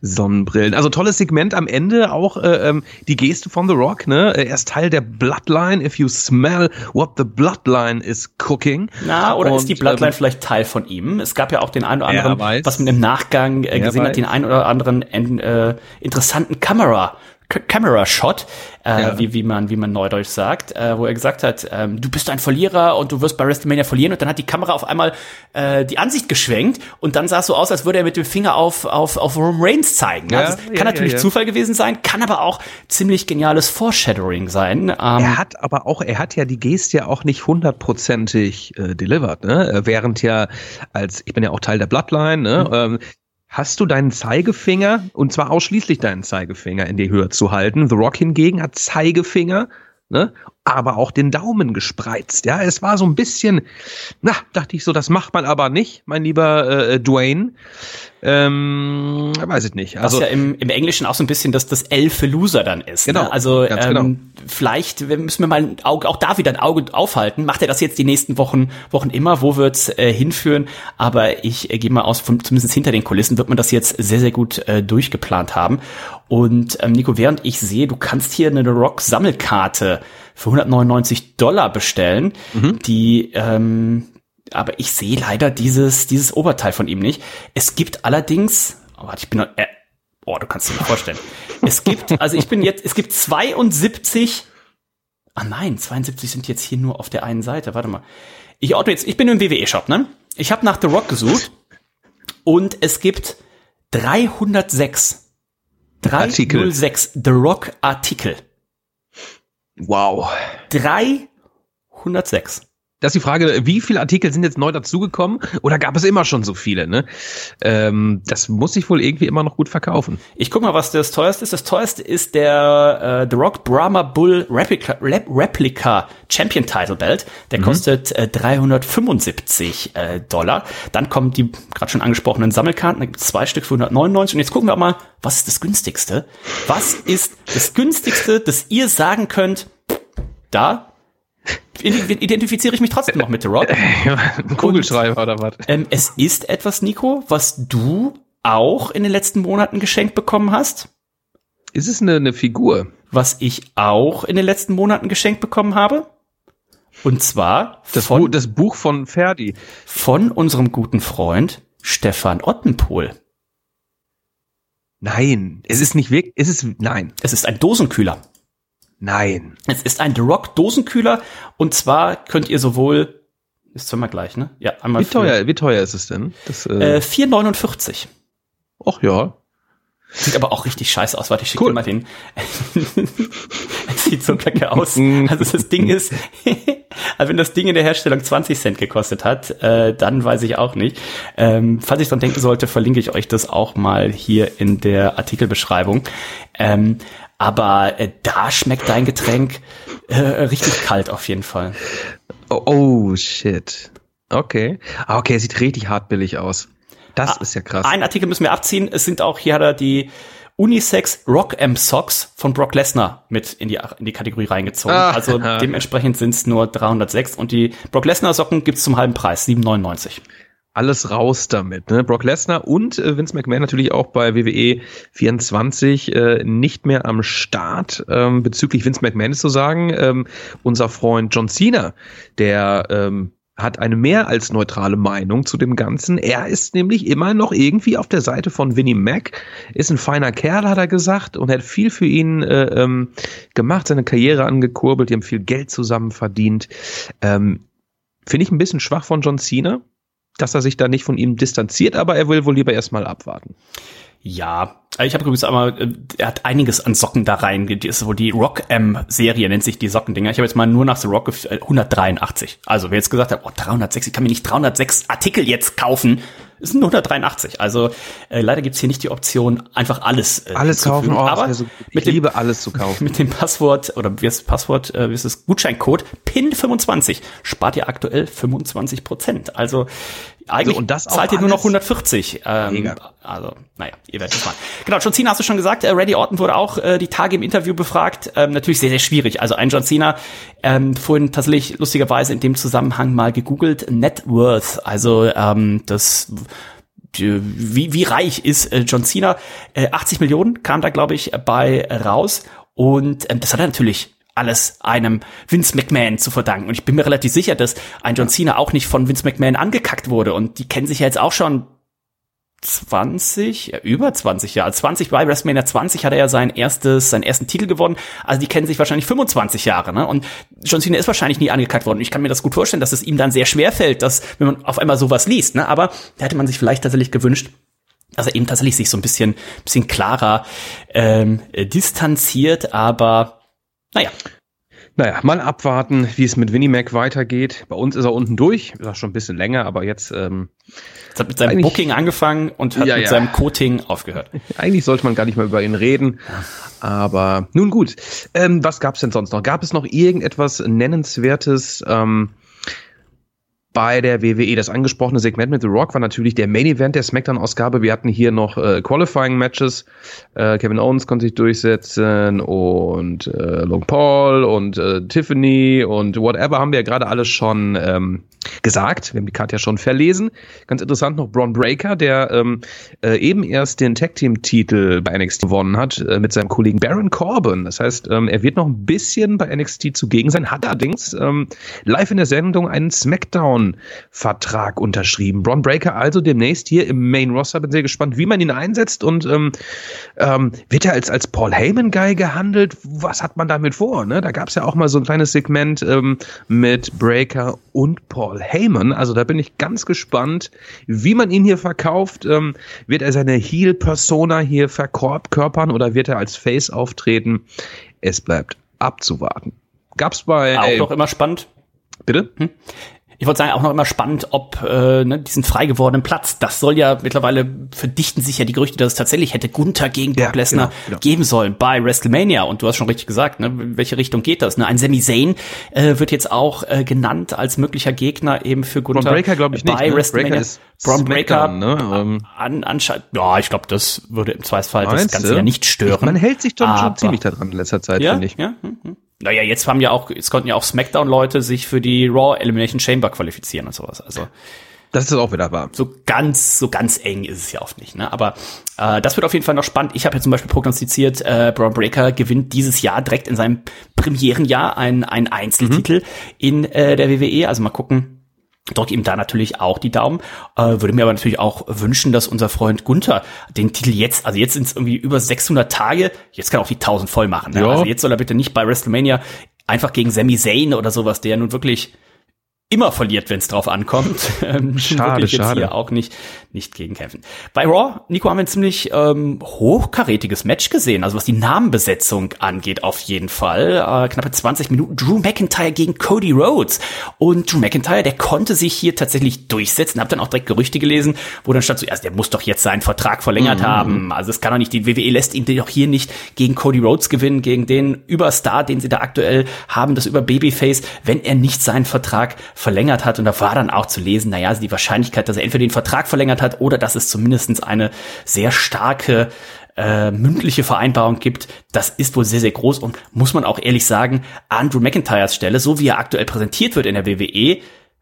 [SPEAKER 7] Sonnenbrillen. Also tolles Segment am Ende auch äh, ähm, die Geste von The Rock, ne? Er ist Teil der Bloodline. If you smell what the Bloodline is cooking.
[SPEAKER 6] Na, oder Und, ist die Bloodline ähm, vielleicht Teil von ihm? Es gab ja auch den einen oder anderen, was man im Nachgang äh, gesehen weiß. hat, den einen oder anderen äh, interessanten Kamera Camera Shot, äh, ja. wie, wie man wie man neudeutsch sagt, äh, wo er gesagt hat, ähm, du bist ein Verlierer und du wirst bei WrestleMania verlieren und dann hat die Kamera auf einmal äh, die Ansicht geschwenkt und dann sah es so aus, als würde er mit dem Finger auf auf auf Roman Reigns zeigen. Ja, also, kann ja, natürlich Zufall gewesen sein, kann aber auch ziemlich geniales Foreshadowing sein. Ähm,
[SPEAKER 7] er hat aber auch, er hat ja die Geste ja auch nicht hundertprozentig äh, delivered, ne? Während ja als ich bin ja auch Teil der Bloodline, ne? Mhm. Ähm, hast du deinen Zeigefinger, und zwar ausschließlich deinen Zeigefinger in die Höhe zu halten. The Rock hingegen hat Zeigefinger, ne? Aber auch den Daumen gespreizt. Ja, es war so ein bisschen, na, dachte ich so, das macht man aber nicht, mein lieber äh, Dwayne. Ähm, weiß ich nicht.
[SPEAKER 6] Also Was ja im, im Englischen auch so ein bisschen das, das L für Loser dann ist. Ne? Genau. Ne? Also ähm, genau. vielleicht müssen wir mal ein Auge, auch da wieder ein Auge aufhalten. Macht er das jetzt die nächsten Wochen, Wochen immer? Wo wird's äh, hinführen? Aber ich äh, gehe mal aus, von, zumindest hinter den Kulissen wird man das jetzt sehr, sehr gut äh, durchgeplant haben. Und ähm, Nico, während ich sehe, du kannst hier eine Rock-Sammelkarte für 199 Dollar bestellen, mhm. die ähm, aber ich sehe leider dieses, dieses Oberteil von ihm nicht. Es gibt allerdings, oh, warte, ich bin noch, äh, oh, du kannst dir nicht vorstellen. Es gibt, also ich bin jetzt, es gibt 72, ah nein, 72 sind jetzt hier nur auf der einen Seite, warte mal. Ich orte jetzt, ich bin im WWE-Shop, ne? Ich habe nach The Rock gesucht und es gibt 306, 306 Artikel. The Rock Artikel.
[SPEAKER 7] Wow.
[SPEAKER 6] 306.
[SPEAKER 7] Das ist die Frage, wie viele Artikel sind jetzt neu dazugekommen oder gab es immer schon so viele? Ne? Ähm, das muss sich wohl irgendwie immer noch gut verkaufen.
[SPEAKER 6] Ich guck mal, was das teuerste ist. Das teuerste ist der äh, The Rock Brahma Bull Replica, Replica Champion Title Belt. Der mhm. kostet äh, 375 äh, Dollar. Dann kommen die gerade schon angesprochenen Sammelkarten. Da gibt es zwei Stück für 199. Und jetzt gucken wir auch mal, was ist das günstigste? Was ist das günstigste, das ihr sagen könnt? Da identifiziere ich mich trotzdem noch mit The Rock.
[SPEAKER 7] Ein Kugelschreiber oder was?
[SPEAKER 6] Ähm, es ist etwas, Nico, was du auch in den letzten Monaten geschenkt bekommen hast.
[SPEAKER 7] Ist es eine, eine Figur?
[SPEAKER 6] Was ich auch in den letzten Monaten geschenkt bekommen habe. Und zwar
[SPEAKER 7] das, von, Bu das Buch von Ferdi.
[SPEAKER 6] Von unserem guten Freund Stefan Ottenpohl.
[SPEAKER 7] Nein, es ist nicht wirklich, es ist, nein.
[SPEAKER 6] Es ist ein Dosenkühler.
[SPEAKER 7] Nein.
[SPEAKER 6] Es ist ein The Rock Dosenkühler und zwar könnt ihr sowohl ist zweimal gleich, ne?
[SPEAKER 7] Ja, einmal. Wie teuer, wie teuer ist es denn?
[SPEAKER 6] Das, äh, äh 4,49.
[SPEAKER 7] Ach ja.
[SPEAKER 6] Sieht aber auch richtig scheiße aus. Warte, ich schicke cool. mal den. es sieht so kacke aus. Mhm. Also das Ding ist, also wenn das Ding in der Herstellung 20 Cent gekostet hat, äh, dann weiß ich auch nicht. Ähm, falls ich dran denken sollte, verlinke ich euch das auch mal hier in der Artikelbeschreibung. Ähm, aber äh, da schmeckt dein Getränk äh, richtig kalt auf jeden Fall.
[SPEAKER 7] Oh, oh shit. Okay. Ah, okay, sieht richtig hart billig aus. Das ah, ist ja krass.
[SPEAKER 6] Ein Artikel müssen wir abziehen. Es sind auch, hier hat er die Unisex Rock M Socks von Brock Lesnar mit in die, in die Kategorie reingezogen. Ah, also dementsprechend sind es nur 306 und die Brock Lesnar Socken gibt's zum halben Preis, 7,99
[SPEAKER 7] alles raus damit. Ne? Brock Lesnar und äh, Vince McMahon natürlich auch bei WWE 24 äh, nicht mehr am Start. Ähm, bezüglich Vince McMahon ist zu sagen, ähm, unser Freund John Cena, der ähm, hat eine mehr als neutrale Meinung zu dem Ganzen. Er ist nämlich immer noch irgendwie auf der Seite von Vinnie Mac, ist ein feiner Kerl, hat er gesagt, und hat viel für ihn äh, ähm, gemacht, seine Karriere angekurbelt, die haben viel Geld zusammen verdient. Ähm, Finde ich ein bisschen schwach von John Cena, dass er sich da nicht von ihm distanziert, aber er will wohl lieber erstmal abwarten.
[SPEAKER 6] Ja, ich habe übrigens einmal, äh, er hat einiges an Socken da rein. Die ist wohl die Rock M Serie nennt sich die Sockendinger. Ich habe jetzt mal nur nach The Rock 183. Äh, also wer jetzt gesagt hat, oh 306, ich kann mir nicht 306 Artikel jetzt kaufen, ist nur 183. Also äh, leider gibt's hier nicht die Option, einfach alles
[SPEAKER 7] äh, alles kaufen. Oh, Aber so, ich mit liebe dem, alles zu kaufen.
[SPEAKER 6] Mit dem Passwort oder wie ist das Passwort, äh, wie ist das Gutscheincode PIN25 spart ihr aktuell 25 Prozent. Also eigentlich also, und das zahlt ihr nur noch 140. Ähm, also, naja, ihr werdet es mal. Genau, John Cena hast du schon gesagt, äh, Randy Orton wurde auch äh, die Tage im Interview befragt. Ähm, natürlich sehr, sehr schwierig. Also ein John Cena, ähm, vorhin tatsächlich lustigerweise in dem Zusammenhang mal gegoogelt, Net Worth, also ähm, das wie, wie reich ist äh, John Cena? Äh, 80 Millionen kam da, glaube ich, bei raus. Und ähm, das hat er natürlich alles einem Vince McMahon zu verdanken. Und ich bin mir relativ sicher, dass ein John Cena auch nicht von Vince McMahon angekackt wurde. Und die kennen sich ja jetzt auch schon 20, ja, über 20 Jahre. 20 bei WrestleMania 20 hat er ja sein erstes, seinen ersten Titel gewonnen. Also die kennen sich wahrscheinlich 25 Jahre, ne? Und John Cena ist wahrscheinlich nie angekackt worden. Ich kann mir das gut vorstellen, dass es ihm dann sehr schwer fällt, dass, wenn man auf einmal sowas liest, ne? Aber da hätte man sich vielleicht tatsächlich gewünscht, dass er eben tatsächlich sich so ein bisschen, bisschen klarer ähm, distanziert, aber naja.
[SPEAKER 7] Naja, mal abwarten, wie es mit Winnie Mac weitergeht. Bei uns ist er unten durch, ist auch schon ein bisschen länger, aber jetzt. Ähm,
[SPEAKER 6] es hat mit seinem Booking angefangen und hat ja, mit ja. seinem Coating aufgehört.
[SPEAKER 7] Eigentlich sollte man gar nicht mehr über ihn reden. Aber nun gut. Ähm, was gab es denn sonst noch? Gab es noch irgendetwas Nennenswertes? Ähm, bei der WWE. Das angesprochene Segment mit The Rock war natürlich der Main Event der SmackDown-Ausgabe. Wir hatten hier noch äh, Qualifying-Matches. Äh, Kevin Owens konnte sich durchsetzen und äh, Long Paul und äh, Tiffany und whatever haben wir ja gerade alles schon ähm, gesagt. Wir haben die Karte ja schon verlesen. Ganz interessant noch Braun Breaker, der ähm, äh, eben erst den Tag-Team-Titel bei NXT gewonnen hat äh, mit seinem Kollegen Baron Corbin. Das heißt, ähm, er wird noch ein bisschen bei NXT zugegen sein, hat allerdings ähm, live in der Sendung einen Smackdown Vertrag unterschrieben. Braun Breaker also demnächst hier im Main Roster. Bin sehr gespannt, wie man ihn einsetzt und ähm, ähm, wird er als, als Paul Heyman Guy gehandelt? Was hat man damit vor? Ne? Da gab es ja auch mal so ein kleines Segment ähm, mit Breaker und Paul Heyman. Also da bin ich ganz gespannt, wie man ihn hier verkauft. Ähm, wird er seine Heel-Persona hier verkörpern oder wird er als Face auftreten? Es bleibt abzuwarten. Gab's bei.
[SPEAKER 6] Auch noch immer spannend.
[SPEAKER 7] Bitte? Hm?
[SPEAKER 6] Ich wollte sagen, auch noch immer spannend, ob äh, ne, diesen frei gewordenen Platz, das soll ja mittlerweile verdichten sich ja die Gerüchte, dass es tatsächlich hätte Gunther gegen Brock ja, Lesnar genau, genau. geben sollen bei WrestleMania. Und du hast schon richtig gesagt, ne, in welche Richtung geht das? Ne? Ein Sami Zayn äh, wird jetzt auch äh, genannt als möglicher Gegner eben für Gunther
[SPEAKER 7] Braun Breaker, glaube ich
[SPEAKER 6] bei
[SPEAKER 7] nicht. Ne?
[SPEAKER 6] WrestleMania. Breaker ist Braun Breaker, ne? Ähm. An, anscheinend, ja, ich glaube, das würde im Zweifelsfall das Ganze ja nicht stören.
[SPEAKER 7] Man hält sich doch schon ziemlich daran in letzter Zeit,
[SPEAKER 6] ja,
[SPEAKER 7] finde ich.
[SPEAKER 6] Ja, hm, hm. Naja, jetzt haben ja auch, jetzt konnten ja auch SmackDown-Leute sich für die Raw Elimination Chamber qualifizieren und sowas. Also
[SPEAKER 7] das ist auch wieder wahr.
[SPEAKER 6] So ganz, so ganz eng ist es ja oft nicht. Ne? Aber äh, das wird auf jeden Fall noch spannend. Ich habe ja zum Beispiel prognostiziert, äh, Braun Breaker gewinnt dieses Jahr direkt in seinem Premierenjahr ein, ein Einzeltitel mhm. in äh, der WWE. Also mal gucken, drücke ihm da natürlich auch die Daumen. Äh, würde mir aber natürlich auch wünschen, dass unser Freund Gunther den Titel jetzt, also jetzt sind es irgendwie über 600 Tage, jetzt kann er auch die 1000 voll machen. Ne? Ja. Also jetzt soll er bitte nicht bei WrestleMania einfach gegen Sami Zayn oder sowas, der nun wirklich immer verliert, wenn es drauf ankommt. Ähm,
[SPEAKER 7] schade,
[SPEAKER 6] wirklich jetzt
[SPEAKER 7] schade.
[SPEAKER 6] hier auch nicht, nicht gegen kämpfen. Bei Raw, Nico, haben wir ein ziemlich ähm, hochkarätiges Match gesehen, also was die Namenbesetzung angeht, auf jeden Fall. Äh, knappe 20 Minuten. Drew McIntyre gegen Cody Rhodes. Und Drew McIntyre, der konnte sich hier tatsächlich durchsetzen. Hab dann auch direkt Gerüchte gelesen, wo dann stand zuerst, der muss doch jetzt seinen Vertrag verlängert
[SPEAKER 7] Mhm.
[SPEAKER 6] haben. Also es kann doch nicht, die WWE lässt ihn doch hier nicht gegen Cody Rhodes gewinnen, gegen den Überstar, den sie da aktuell haben, das über Babyface, wenn er nicht seinen Vertrag verlängert hat. Und da war dann auch zu lesen, naja, also die Wahrscheinlichkeit, dass er entweder den Vertrag verlängert hat oder dass es zumindest eine sehr starke äh, mündliche Vereinbarung gibt, das ist wohl sehr, sehr groß und muss man auch ehrlich sagen, an Drew McIntyres Stelle, so wie er aktuell präsentiert wird in der WWE,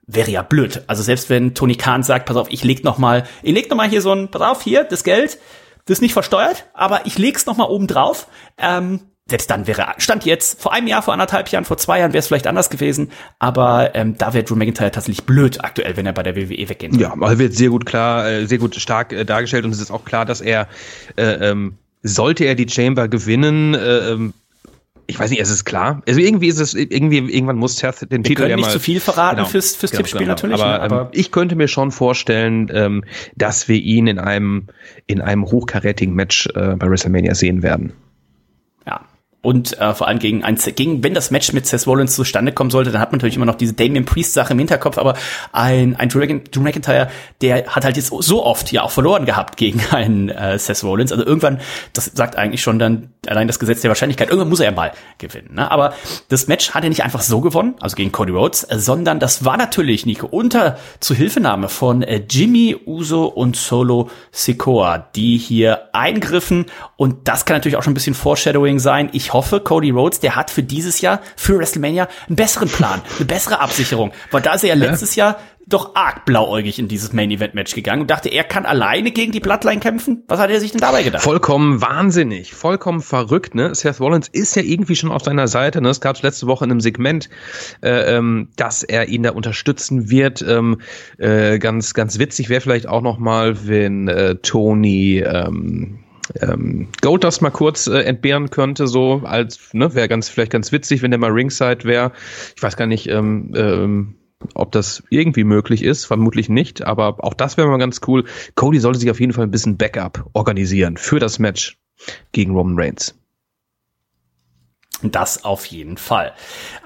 [SPEAKER 6] wäre ja blöd. Also selbst wenn Tony Khan sagt, pass auf, ich leg noch mal, ich leg noch mal hier so ein, pass auf, hier, das Geld, das ist nicht versteuert, aber ich leg's noch mal oben drauf. Ähm, selbst dann wäre, stand jetzt, vor einem Jahr, vor anderthalb Jahren, vor zwei Jahren wäre es vielleicht anders gewesen, aber ähm, da wäre Drew McIntyre tatsächlich blöd aktuell, wenn er bei der WWE weggehen würde.
[SPEAKER 7] Ja, also wird sehr gut klar, äh, sehr gut stark äh, dargestellt und es ist auch klar, dass er, äh, ähm, sollte er die Chamber gewinnen, äh, ähm, ich weiß nicht, es ist klar. Also irgendwie ist es, irgendwie, irgendwann muss Seth den
[SPEAKER 6] Wir
[SPEAKER 7] Titel
[SPEAKER 6] können
[SPEAKER 7] ja
[SPEAKER 6] nicht
[SPEAKER 7] mal.
[SPEAKER 6] zu viel verraten
[SPEAKER 7] Genau,
[SPEAKER 6] fürs, fürs
[SPEAKER 7] genau,
[SPEAKER 6] Tippspiel
[SPEAKER 7] genau.
[SPEAKER 6] natürlich,
[SPEAKER 7] Aber,
[SPEAKER 6] ne, aber
[SPEAKER 7] ähm, ich könnte mir schon vorstellen, ähm, dass wir ihn in einem, in einem hochkarätigen Match äh, bei WrestleMania sehen werden.
[SPEAKER 6] Und äh, vor allem gegen ein, gegen, wenn das Match mit Seth Rollins zustande kommen sollte, dann hat man natürlich immer noch diese Damien Priest Sache im Hinterkopf, aber ein, ein Drew, Drew McIntyre, der hat halt jetzt so oft ja auch verloren gehabt gegen einen äh, Seth Rollins. Also irgendwann, das sagt eigentlich schon dann allein das Gesetz der Wahrscheinlichkeit, irgendwann muss er ja mal gewinnen. Ne? Aber das Match hat er nicht einfach so gewonnen, also gegen Cody Rhodes, äh, sondern das war natürlich, Nico, unter Zuhilfenahme von äh, Jimmy Uso und Solo Sikoa, die hier eingriffen und das kann natürlich auch schon ein bisschen Foreshadowing sein. Ich hoffe, Cody Rhodes, der hat für dieses Jahr, für WrestleMania, einen besseren Plan, eine bessere Absicherung, weil da ist er ja letztes Jahr doch arg blauäugig in dieses Main-Event-Match gegangen und dachte, er kann alleine gegen die Bloodline kämpfen. Was hat er sich denn dabei gedacht?
[SPEAKER 7] Vollkommen wahnsinnig, vollkommen verrückt, ne? Seth Rollins ist ja irgendwie schon auf seiner Seite, ne? Es gab letzte Woche in einem Segment, äh, ähm, dass er ihn da unterstützen wird. Ähm, äh, ganz, ganz witzig wäre vielleicht auch noch mal, wenn äh, Tony ähm, ähm, Goldust mal kurz äh, entbehren könnte, so als, ne, wäre ganz, vielleicht ganz witzig, wenn der mal Ringside wäre. Ich weiß gar nicht, ähm, ähm, ob das irgendwie möglich ist, vermutlich nicht, aber auch das wäre mal ganz cool. Cody sollte sich auf jeden Fall ein bisschen Backup organisieren für das Match gegen Roman Reigns.
[SPEAKER 6] Das auf jeden Fall.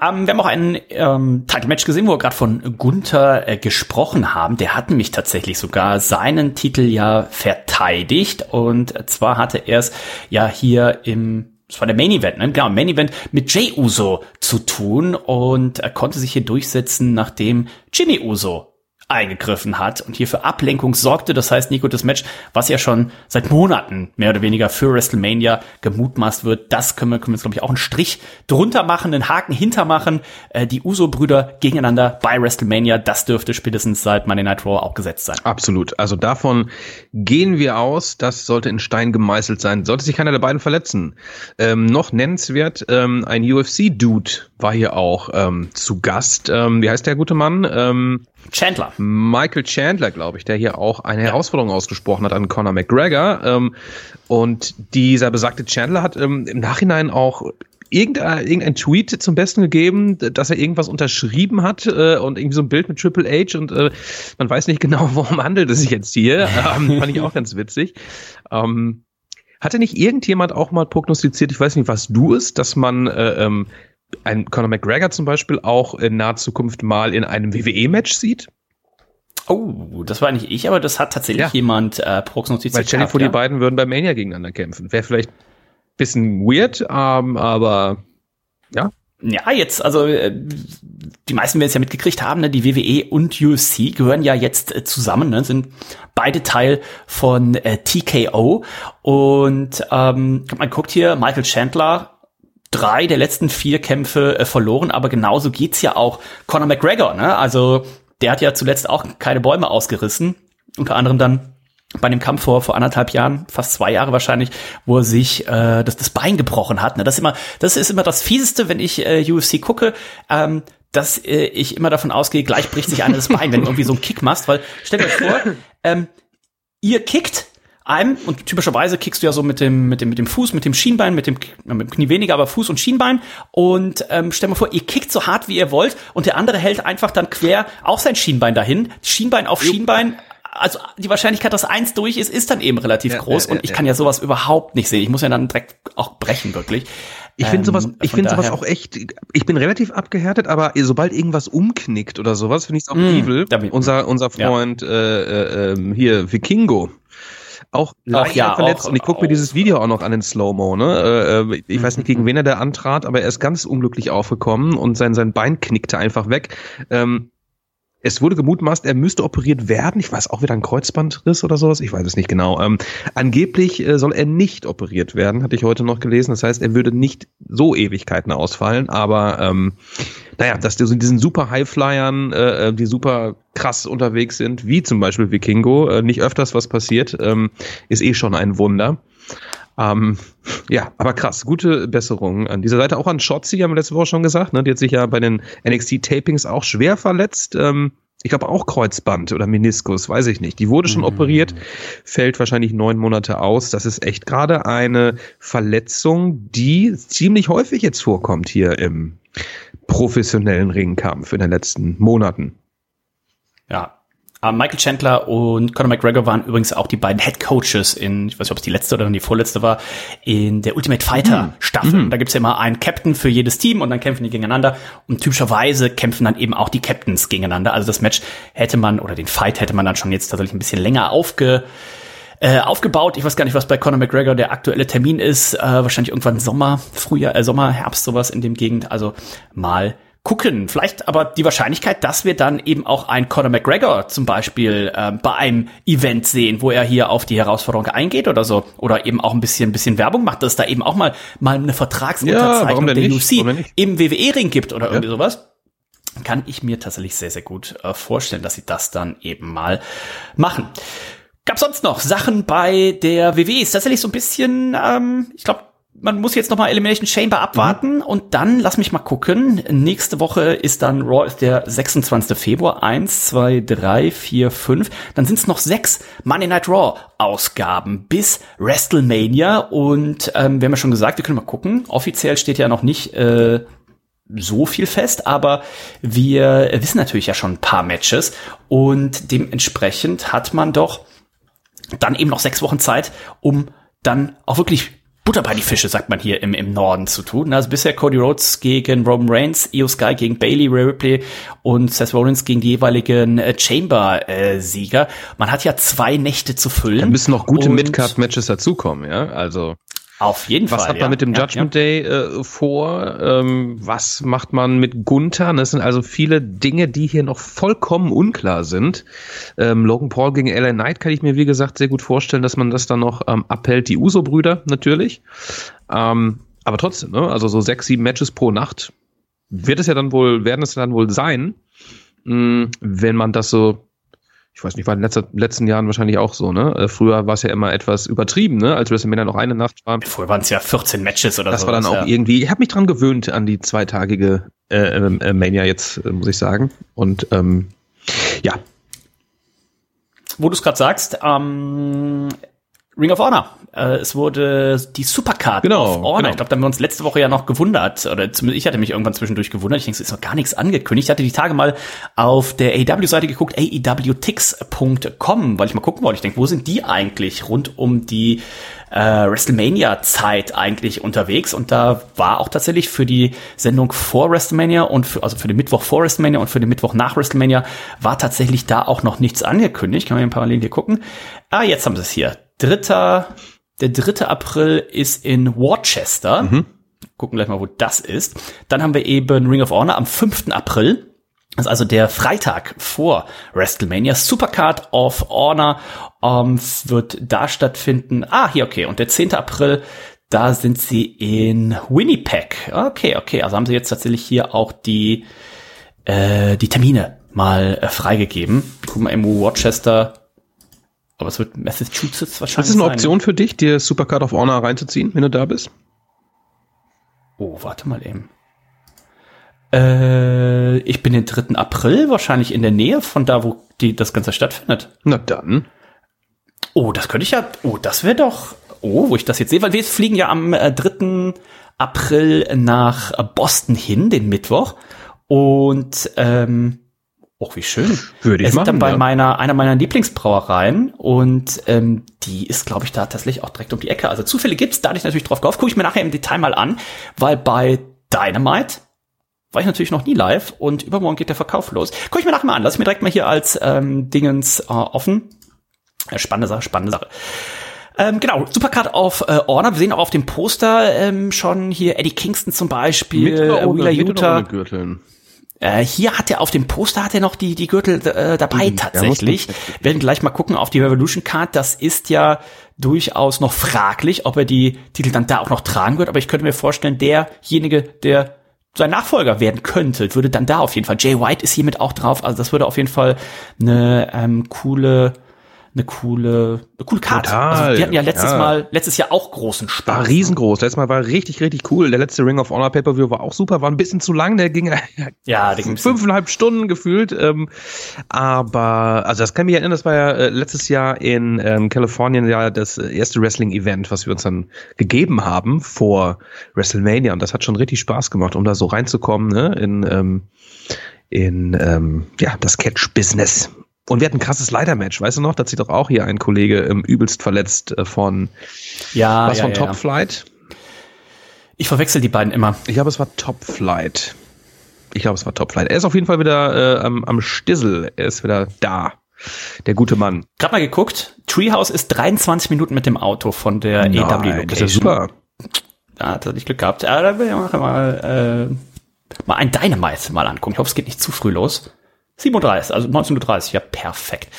[SPEAKER 6] Ähm, wir haben auch ein ähm, Title-Match gesehen, wo wir gerade von Gunther äh, gesprochen haben. Der hat nämlich tatsächlich sogar seinen Titel ja verteidigt. Und zwar hatte er es ja hier im das war der Main Event, ne? Genau, Main Event mit Jay Uso zu tun und er konnte sich hier durchsetzen, nachdem Jimmy Uso eingegriffen hat und hier für Ablenkung sorgte. Das heißt, Nico, das Match, was ja schon seit Monaten mehr oder weniger für WrestleMania gemutmaßt wird, das können wir, können wir jetzt, glaube ich, auch einen Strich drunter machen, einen Haken hintermachen. Äh, die Uso-Brüder gegeneinander bei WrestleMania, das dürfte spätestens seit Monday Night Raw auch gesetzt sein.
[SPEAKER 7] Absolut. Also davon gehen wir aus. Das sollte in Stein gemeißelt sein. Sollte sich keiner der beiden verletzen. Ähm, noch nennenswert, ähm, ein UFC-Dude war hier auch ähm, zu Gast. Ähm, wie heißt der gute Mann?
[SPEAKER 6] Chandler.
[SPEAKER 7] Michael Chandler, glaube ich, der hier auch eine Herausforderung ausgesprochen hat an Conor McGregor. Ähm, und dieser besagte Chandler hat ähm, im Nachhinein auch irgendein, irgendein Tweet zum Besten gegeben, dass er irgendwas unterschrieben hat äh, und irgendwie so ein Bild mit Triple H und äh, man weiß nicht genau, worum handelt es sich jetzt hier. Ähm, fand ich auch ganz witzig. Ähm, hatte nicht irgendjemand auch mal prognostiziert, ich weiß nicht, was du ist, dass man äh, ähm, ein Conor McGregor zum Beispiel auch in naher Zukunft mal in einem WWE-Match sieht?
[SPEAKER 6] Oh, das war nicht ich, aber das hat tatsächlich
[SPEAKER 7] Ja.
[SPEAKER 6] jemand äh, prognostiziert.
[SPEAKER 7] Weil vor,
[SPEAKER 6] ja.
[SPEAKER 7] die beiden würden bei Mania gegeneinander kämpfen. Wäre vielleicht ein bisschen weird, ähm, aber ja.
[SPEAKER 6] Ja, jetzt, also äh, die meisten werden es ja mitgekriegt haben, ne? die WWE und UFC gehören ja jetzt äh, zusammen, ne? sind beide Teil von äh, TKO. Und ähm, man guckt hier, Michael Chandler, drei der letzten vier Kämpfe äh, verloren, aber genauso geht's ja auch Conor McGregor. Ne? Also der hat ja zuletzt auch keine Bäume ausgerissen, unter anderem dann bei dem Kampf vor, vor anderthalb Jahren, fast zwei Jahre wahrscheinlich, wo er sich äh, das, das Bein gebrochen hat. Ne? Das, ist immer, das ist immer das Fieseste, wenn ich äh, UFC gucke, ähm, dass äh, ich immer davon ausgehe, gleich bricht sich einer das Bein, wenn du irgendwie so einen Kick machst, weil stellt euch vor, ähm, ihr kickt einem und typischerweise kickst du ja so mit dem mit dem mit dem Fuß, mit dem Schienbein, mit dem, mit dem Knie weniger, aber Fuß und Schienbein und ähm, stell mal vor, ihr kickt so hart wie ihr wollt und der andere hält einfach dann quer auch sein Schienbein dahin, Schienbein auf Schienbein. Also die Wahrscheinlichkeit, dass eins durch ist, ist dann eben relativ
[SPEAKER 7] Ja,
[SPEAKER 6] groß
[SPEAKER 7] ja,
[SPEAKER 6] und
[SPEAKER 7] ja,
[SPEAKER 6] ich
[SPEAKER 7] ja.
[SPEAKER 6] kann ja sowas überhaupt nicht sehen. Ich muss ja dann direkt auch brechen wirklich.
[SPEAKER 7] Ich finde sowas,
[SPEAKER 6] Ähm,
[SPEAKER 7] ich finde sowas auch echt, ich bin relativ abgehärtet, aber sobald irgendwas umknickt oder sowas, finde ich es auch
[SPEAKER 6] Mm,
[SPEAKER 7] evil.
[SPEAKER 6] da bin-
[SPEAKER 7] unser, unser. Freund, äh, äh, ähm, hier, Vikingo. Auch leicht
[SPEAKER 6] ja,
[SPEAKER 7] verletzt
[SPEAKER 6] auch-
[SPEAKER 7] und ich gucke mir dieses Video auch noch an in Slow-Mo, ne? Äh, äh, ich weiß nicht, gegen wen er da antrat, aber er ist ganz unglücklich aufgekommen und sein, sein Bein knickte einfach weg. Ähm, es wurde gemutmaßt, er müsste operiert werden. Ich weiß auch wieder ein Kreuzbandriss oder sowas. Ich weiß es nicht genau. Ähm, angeblich äh, soll er nicht operiert werden, hatte ich heute noch gelesen. Das heißt, er würde nicht so Ewigkeiten ausfallen. Aber ähm, naja, dass die, so diesen super Highflyern, äh, die super krass unterwegs sind, wie zum Beispiel Vikingo, äh, nicht öfters was passiert, ähm, ist eh schon ein Wunder. Ähm, ja, aber krass, gute Besserung an dieser Seite. Auch an Shotzi, haben wir letzte Woche schon gesagt, ne? Die hat sich ja bei den NXT-Tapings auch schwer verletzt. Ähm, ich glaube auch Kreuzband oder Meniskus, weiß ich nicht. Die wurde schon operiert, fällt wahrscheinlich neun Monate aus. Das ist echt gerade eine Verletzung, die ziemlich häufig jetzt vorkommt hier im professionellen Ringkampf in den letzten Monaten.
[SPEAKER 6] Ja. Aber Michael Chandler und Conor McGregor waren übrigens auch die beiden Head Coaches in, ich weiß nicht, ob es die letzte oder die vorletzte war, in der Ultimate Fighter Staffel. Da gibt's ja immer einen Captain für jedes Team und dann kämpfen die gegeneinander. Und typischerweise kämpfen dann eben auch die Captains gegeneinander. Also das Match hätte man, oder den Fight hätte man dann schon jetzt tatsächlich ein bisschen länger aufge, äh, aufgebaut. Ich weiß gar nicht, was bei Conor McGregor der aktuelle Termin ist. Äh, wahrscheinlich irgendwann Sommer, Frühjahr, äh, Sommer, Herbst, sowas in dem Gegend. Also mal gucken. Vielleicht aber die Wahrscheinlichkeit, dass wir dann eben auch ein Conor McGregor zum Beispiel äh, bei einem Event sehen, wo er hier auf die Herausforderung eingeht oder so. Oder eben auch ein bisschen, bisschen Werbung macht, dass es da eben auch mal, mal eine
[SPEAKER 7] Ja,
[SPEAKER 6] Vertragsunterzeichnung
[SPEAKER 7] denn
[SPEAKER 6] der
[SPEAKER 7] nicht?
[SPEAKER 6] im WWE-Ring gibt oder irgendwie sowas kann ich mir tatsächlich sehr, sehr gut äh, vorstellen, dass sie das dann eben mal machen. Gab sonst noch Sachen bei der WWE? Ist tatsächlich so ein bisschen, ähm, ich glaube, man muss jetzt noch mal Elimination Chamber abwarten und dann, lass mich mal gucken, nächste Woche ist dann Raw, ist der 26. Februar, eins, zwei, drei, vier, fünf, dann sind es noch sechs Monday Night Raw Ausgaben bis WrestleMania und ähm, wir haben ja schon gesagt, wir können mal gucken, offiziell steht ja noch nicht äh, so viel fest, aber wir wissen natürlich ja schon ein paar Matches und dementsprechend hat man doch dann eben noch sechs Wochen Zeit, um dann auch wirklich Butter bei die Fische, sagt man hier im, im Norden zu tun. Also bisher Cody Rhodes gegen Roman Reigns, Io Sky gegen Bailey, Rhea Ripley und Seth Rollins gegen die jeweiligen äh, Chamber-Sieger. Man hat ja zwei Nächte zu füllen.
[SPEAKER 7] Da müssen noch gute Midcard-Matches dazukommen, ja. Also
[SPEAKER 6] Auf jeden
[SPEAKER 7] was
[SPEAKER 6] Fall.
[SPEAKER 7] hat man
[SPEAKER 6] ja.
[SPEAKER 7] mit dem
[SPEAKER 6] Ja,
[SPEAKER 7] Judgment
[SPEAKER 6] ja.
[SPEAKER 7] Day äh, vor? Ähm, was macht man mit Gunther? Das sind also viele Dinge, die hier noch vollkommen unklar sind. Ähm, Logan Paul gegen LA Knight kann ich mir, wie gesagt, sehr gut vorstellen, dass man das dann noch ähm, abhält. Die Uso-Brüder natürlich. Ähm, aber trotzdem, ne? also so sechs, sieben Matches pro Nacht wird es ja dann wohl, werden es dann wohl sein, mh, wenn man das so ich weiß nicht, war in den letzter, letzten Jahren wahrscheinlich auch so, ne? Äh, Früher war es ja immer etwas übertrieben, ne? Als WrestleMania noch eine Nacht war.
[SPEAKER 6] Vorher waren es ja 14 Matches oder
[SPEAKER 7] Das
[SPEAKER 6] so.
[SPEAKER 7] war dann auch
[SPEAKER 6] ja.
[SPEAKER 7] irgendwie, ich habe mich dran gewöhnt an die zweitagige äh, äh, Mania jetzt, äh, muss ich sagen. Und ähm, ja,
[SPEAKER 6] Wo du es gerade sagst, ähm, Ring of Honor. Äh, es wurde die Supercard
[SPEAKER 7] Genau,
[SPEAKER 6] of Honor.
[SPEAKER 7] genau.
[SPEAKER 6] Ich glaube, da haben wir uns letzte Woche ja noch gewundert, oder zumindest ich hatte mich irgendwann zwischendurch gewundert. Ich denke, es ist noch gar nichts angekündigt. Ich hatte die Tage mal auf der AEW-Seite geguckt, aewtix.com, weil ich mal gucken wollte. Ich denke, wo sind die eigentlich rund um die äh, WrestleMania-Zeit eigentlich unterwegs? Und da war auch tatsächlich für die Sendung vor WrestleMania und für, also für den Mittwoch vor WrestleMania und für den Mittwoch nach WrestleMania war tatsächlich da auch noch nichts angekündigt. Kann man hier parallel hier gucken. Ah, jetzt haben sie es hier. Dritter, der 3. April ist in Worcester. Gucken gleich mal, wo das ist. Dann haben wir eben Ring of Honor am 5. April. Das ist also der Freitag vor WrestleMania. Supercard of Honor ähm, wird da stattfinden. Ah, hier, okay. Und der 10. April, da sind sie in Winnipeg. Okay, okay. Also haben sie jetzt tatsächlich hier auch die, äh, die Termine mal äh, freigegeben. Guck mal, im Worcester. Aber es wird Massachusetts wahrscheinlich
[SPEAKER 7] das ist eine
[SPEAKER 6] sein.
[SPEAKER 7] Option für dich, dir Supercard of Honor reinzuziehen, wenn du da bist.
[SPEAKER 6] Oh, warte mal eben. Äh, ich bin den 3. April wahrscheinlich in der Nähe von da, wo die, das Ganze stattfindet.
[SPEAKER 7] Na dann.
[SPEAKER 6] Oh, das könnte ich ja, oh, das wäre doch, oh, wo ich das jetzt sehe, weil wir fliegen ja am äh, 3. April nach Boston hin, den Mittwoch. Und ähm, Oh, wie schön.
[SPEAKER 7] Würde ich
[SPEAKER 6] sind
[SPEAKER 7] machen,
[SPEAKER 6] dann bei
[SPEAKER 7] ja.
[SPEAKER 6] meiner, einer meiner Lieblingsbrauereien und ähm, die ist, glaube ich, da tatsächlich auch direkt um die Ecke. Also Zufälle gibt's, da hatte ich natürlich drauf gehofft. Gucke ich mir nachher im Detail mal an, weil bei Dynamite war ich natürlich noch nie live und übermorgen geht der Verkauf los. Gucke ich mir nachher mal an. Lass ich mir direkt mal hier als ähm, Dingens äh, offen. Spannende Sache, spannende Sache. Ähm, genau, Supercard auf äh, Order. Wir sehen auch auf dem Poster ähm, schon hier Eddie Kingston zum Beispiel,
[SPEAKER 7] Mit oder
[SPEAKER 6] äh, Wheeler
[SPEAKER 7] mit oder
[SPEAKER 6] Utah.
[SPEAKER 7] ohne Gürteln?
[SPEAKER 6] Äh, hier hat er auf dem Poster hat er noch die die Gürtel äh, dabei
[SPEAKER 7] Mhm,
[SPEAKER 6] tatsächlich. Werden gleich mal gucken auf die Revolution Card. Das ist ja durchaus noch fraglich, ob er die Titel dann da auch noch tragen wird. Aber ich könnte mir vorstellen, derjenige, der sein Nachfolger werden könnte, würde dann da auf jeden Fall. Jay White ist hiermit auch drauf. Also das würde auf jeden Fall eine ähm, coole eine coole, eine coole Karte.
[SPEAKER 7] Total,
[SPEAKER 6] Also wir hatten ja letztes
[SPEAKER 7] ja.
[SPEAKER 6] Mal, letztes Jahr auch großen Spaß.
[SPEAKER 7] War riesengroß. Letztes Mal war richtig, richtig cool. Der letzte Ring of Honor Pay-Per-View war auch super, war ein bisschen zu lang. Der ging
[SPEAKER 6] Ja, der ging
[SPEAKER 7] fünfeinhalb Stunden gefühlt. Ähm, aber, also das kann mich erinnern, das war ja äh, letztes Jahr in ähm, Kalifornien ja das äh, erste Wrestling-Event, was wir uns dann gegeben haben vor WrestleMania. Und das hat schon richtig Spaß gemacht, um da so reinzukommen, ne, in, ähm, in ähm, ja, das Catch-Business. Und wir hatten ein krasses Leitermatch, weißt du noch? Da hat sich doch auch hier ein Kollege ähm, übelst verletzt äh, von
[SPEAKER 6] ja,
[SPEAKER 7] was
[SPEAKER 6] ja,
[SPEAKER 7] von
[SPEAKER 6] ja,
[SPEAKER 7] Top
[SPEAKER 6] ja.
[SPEAKER 7] Flight?
[SPEAKER 6] Ich verwechsel die beiden immer.
[SPEAKER 7] Ich glaube, es war Top Flight. Ich glaube, es war Top Flight. Er ist auf jeden Fall wieder äh, am, am Stissel. Er ist wieder da. Der gute Mann.
[SPEAKER 6] Gerade mal geguckt, Treehouse ist 23 Minuten mit dem Auto von der EW Location.
[SPEAKER 7] das ist ja super.
[SPEAKER 6] Da hat er nicht Glück gehabt. Ja, da will ich mal, mal, äh, mal ein Dynamite mal angucken. Ich hoffe, es geht nicht zu früh los. 37, also 19.30 Uhr, ja, perfekt.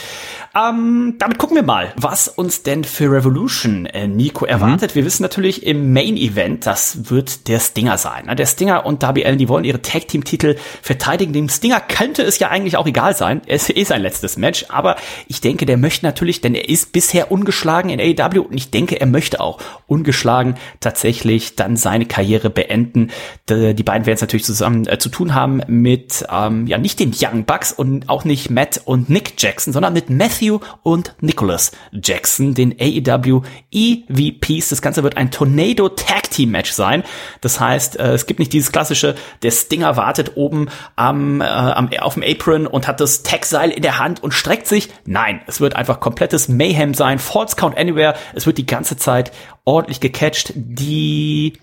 [SPEAKER 6] Ähm, damit gucken wir mal, was uns denn für Revolution äh, Nico erwartet. Wir wissen natürlich im Main Event, das wird der Stinger sein. Ne? Der Stinger und Darby Allen, die wollen ihre Tag Team Titel verteidigen. Dem Stinger könnte es ja eigentlich auch egal sein. Es ist sein letztes Match, aber ich denke, der möchte natürlich, denn er ist bisher ungeschlagen in AEW und ich denke, er möchte auch ungeschlagen tatsächlich dann seine Karriere beenden. Die beiden werden es natürlich zusammen äh, zu tun haben mit ähm, ja nicht den Young Bucks und auch nicht Matt und Nick Jackson, sondern mit Matthew und Nicholas Jackson, den AEW EVPs. Das Ganze wird ein Tornado Tag Team Match sein. Das heißt, äh, es gibt nicht dieses klassische, der Stinger wartet oben am, äh, am auf dem Apron und hat das Tag-Seil in der Hand und streckt sich. Nein, es wird einfach komplettes Mayhem sein. False Count Anywhere. Es wird die ganze Zeit ordentlich gecatcht. Die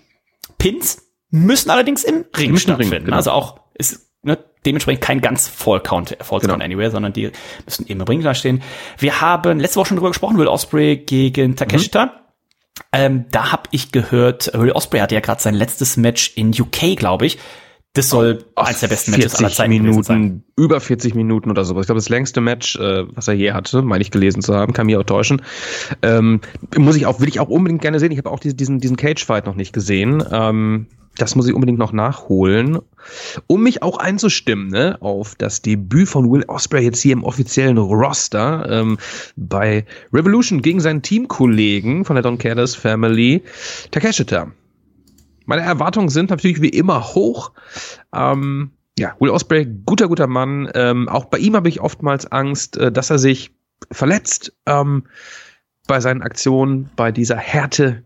[SPEAKER 6] Pins müssen allerdings im Ring
[SPEAKER 7] im Ring,
[SPEAKER 6] stattfinden.
[SPEAKER 7] genau.
[SPEAKER 6] Also auch ist ne, dementsprechend kein ganz Fall Count,
[SPEAKER 7] Genau.
[SPEAKER 6] Count Anywhere, sondern die müssen im Ring da stehen. Wir haben letzte Woche schon drüber gesprochen, Will Osprey gegen Takeshita. Ähm, da habe ich gehört, Will Osprey hatte ja gerade sein letztes Match in UK, glaube ich. Das soll eines der besten Matches aller
[SPEAKER 7] 40
[SPEAKER 6] Zeiten gewesen sein.
[SPEAKER 7] Minuten, über 40 Minuten oder sowas. Ich glaube, das längste Match, äh, was er je hatte, meine ich gelesen zu haben, kann mich auch täuschen. Ähm, muss ich auch, will ich auch unbedingt gerne sehen. Ich habe auch diesen, diesen, diesen Cage-Fight noch nicht gesehen. Ähm, das muss ich unbedingt noch nachholen, um mich auch einzustimmen ne, auf das Debüt von Will Osprey jetzt hier im offiziellen Roster ähm, bei Revolution gegen seinen Teamkollegen von der Don Callis Family, Takeshita. Meine Erwartungen sind natürlich wie immer hoch. Ähm, ja, Will Osprey, guter, guter Mann. Ähm, auch bei ihm habe ich oftmals Angst, äh, dass er sich verletzt ähm, bei seinen Aktionen, bei dieser Härte.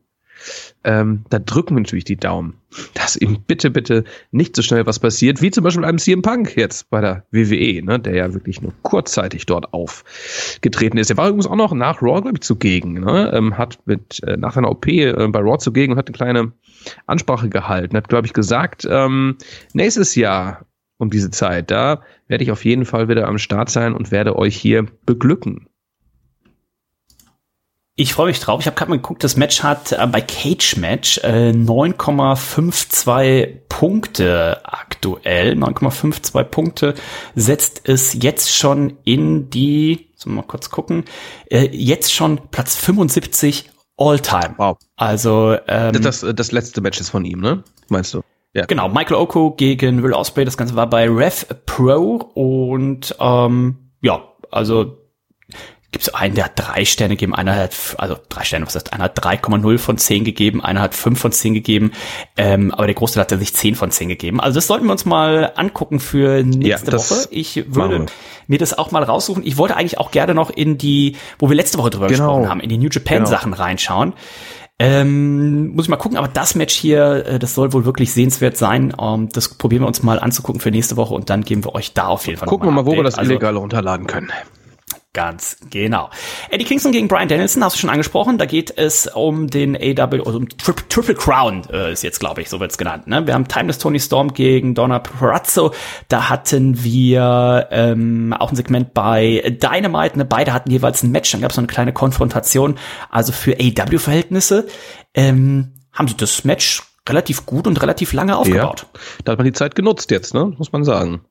[SPEAKER 7] Ähm, da drücken wir natürlich die Daumen, dass ihm bitte, bitte nicht so schnell was passiert, wie zum Beispiel einem CM Punk jetzt bei der WWE, ne, der ja wirklich nur kurzzeitig dort aufgetreten ist. Er war übrigens auch noch nach Raw, glaube ich, zugegen, ne, ähm, hat mit äh, nach seiner OP äh, bei Raw zugegen und hat eine kleine Ansprache gehalten, hat, glaube ich, gesagt, ähm, nächstes Jahr um diese Zeit, da werde ich auf jeden Fall wieder am Start sein und werde euch hier beglücken.
[SPEAKER 6] Ich freue mich drauf. Ich habe gerade mal geguckt, das Match hat äh, bei Cage Match äh, 9,52 Punkte aktuell. 9,52 Punkte setzt es jetzt schon in die, sollen wir mal kurz gucken, äh, jetzt schon Platz 75 All-Time.
[SPEAKER 7] Wow.
[SPEAKER 6] Also ähm,
[SPEAKER 7] Das, das letzte Match ist von ihm, ne? Meinst du? Ja.
[SPEAKER 6] Genau, Michael Oko gegen Will Ospreay. Das Ganze war bei Rev Pro und ähm, ja, also gibt es einen, der hat drei Sterne gegeben, einer hat, also drei Sterne, was heißt, einer hat 3,0 von 10 gegeben, einer hat 5 von 10 gegeben, ähm, aber der Großteil hat sich 10 von 10 gegeben. Also das sollten wir uns mal angucken für nächste ja, Woche. Ich würde mir das auch mal raussuchen. Ich wollte eigentlich auch gerne noch in die, wo wir letzte Woche drüber genau. gesprochen haben, in die New Japan genau. Sachen reinschauen. Ähm, muss ich mal gucken, aber das Match hier, äh, das soll wohl wirklich sehenswert sein. Ähm, das probieren wir uns mal anzugucken für nächste Woche und dann geben wir euch da auf jeden Fall
[SPEAKER 7] Gucken wir mal, wo wir das also, illegal runterladen können.
[SPEAKER 6] Ganz genau. Eddie Kingston gegen Brian Danielson, hast du schon angesprochen. Da geht es um den AW, also um Tri Triple Crown äh, ist jetzt, glaube ich, so wird's genannt. Ne? Wir haben Timeless Tony Storm gegen Donna Perazzo. Da hatten wir ähm, auch ein Segment bei Dynamite. Ne? Beide hatten jeweils ein Match. Dann gab es so eine kleine Konfrontation. Also für AW-Verhältnisse ähm, haben sie das Match relativ gut und relativ lange aufgebaut.
[SPEAKER 7] Ja, da hat man die Zeit genutzt jetzt, ne? muss man sagen.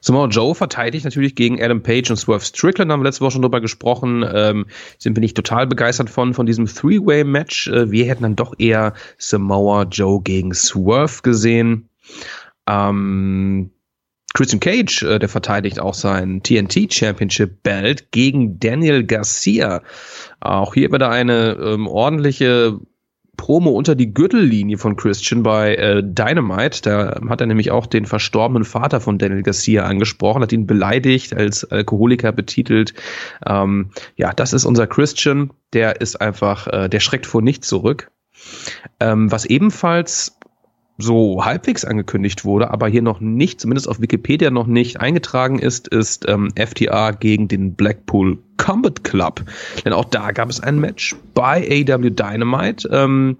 [SPEAKER 7] Samoa Joe verteidigt natürlich gegen Adam Page und Swerve Strickland, haben wir letzte Woche schon drüber gesprochen. Ähm, sind wir nicht total begeistert von, von diesem Three-Way-Match. Äh, wir hätten dann doch eher Samoa Joe gegen Swerve gesehen. Ähm, Christian Cage, äh, der verteidigt auch sein TNT Championship Belt gegen Daniel Garcia. Auch hier wieder eine ähm, ordentliche Promo unter die Gürtellinie von Christian bei äh, Dynamite. Da hat er nämlich auch den verstorbenen Vater von Daniel Garcia angesprochen, hat ihn beleidigt, als Alkoholiker betitelt. Ähm, ja, das ist unser Christian. Der ist einfach, äh, der schreckt vor nichts zurück. Ähm, was ebenfalls so halbwegs angekündigt wurde, aber hier noch nicht, zumindest auf Wikipedia noch nicht eingetragen ist, ist ähm, FTA gegen den Blackpool Combat Club. Denn auch da gab es ein Match bei AW Dynamite. Ähm,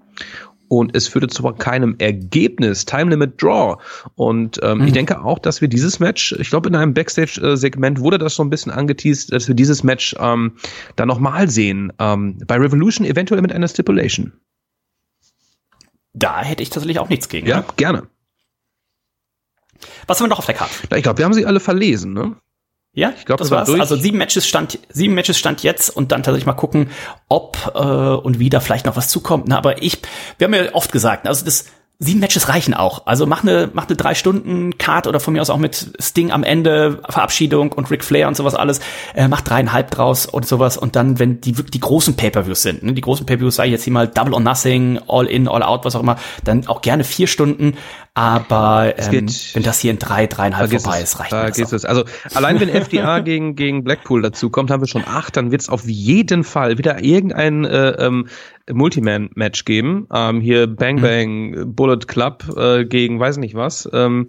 [SPEAKER 7] und es führte zu keinem Ergebnis, Time Limit Draw. Und ähm, mhm. ich denke auch, dass wir dieses Match, ich glaube in einem Backstage-Segment wurde das so ein bisschen angeteased, dass wir dieses Match ähm, dann nochmal sehen. Ähm, bei Revolution eventuell mit einer Stipulation.
[SPEAKER 6] Da hätte ich tatsächlich auch nichts gegen.
[SPEAKER 7] Ja, ne? gerne.
[SPEAKER 6] Was haben wir noch auf der Karte?
[SPEAKER 7] Ich glaube, wir haben sie alle verlesen, ne?
[SPEAKER 6] Ja, ich glaube, das war's. Durch. Also sieben Matches stand, sieben Matches stand jetzt und dann tatsächlich mal gucken, ob äh, und wie da vielleicht noch was zukommt. Na, aber ich, wir haben ja oft gesagt, also das sieben Matches reichen auch. Also mach eine, mach eine drei Stunden Card oder von mir aus auch mit Sting am Ende, Verabschiedung und Ric Flair und sowas alles. Äh, mach dreieinhalb draus und sowas. Und dann, wenn die, die großen Pay-Per-Views sind, ne, die großen Pay-Per-Views, sage ich jetzt hier mal Double or Nothing, All In, All Out, was auch immer, dann auch gerne vier Stunden. Aber ähm, wenn das hier in drei, dreieinhalb vorbei ist, reicht
[SPEAKER 7] da
[SPEAKER 6] das
[SPEAKER 7] es. Also allein wenn FDA gegen, gegen Blackpool dazu kommt, haben wir schon acht, dann wird es auf jeden Fall wieder irgendein äh, ähm, Multiman-Match geben. Ähm, hier Bang mhm. Bang, mhm. Bullet Club äh, gegen weiß nicht was. Ähm,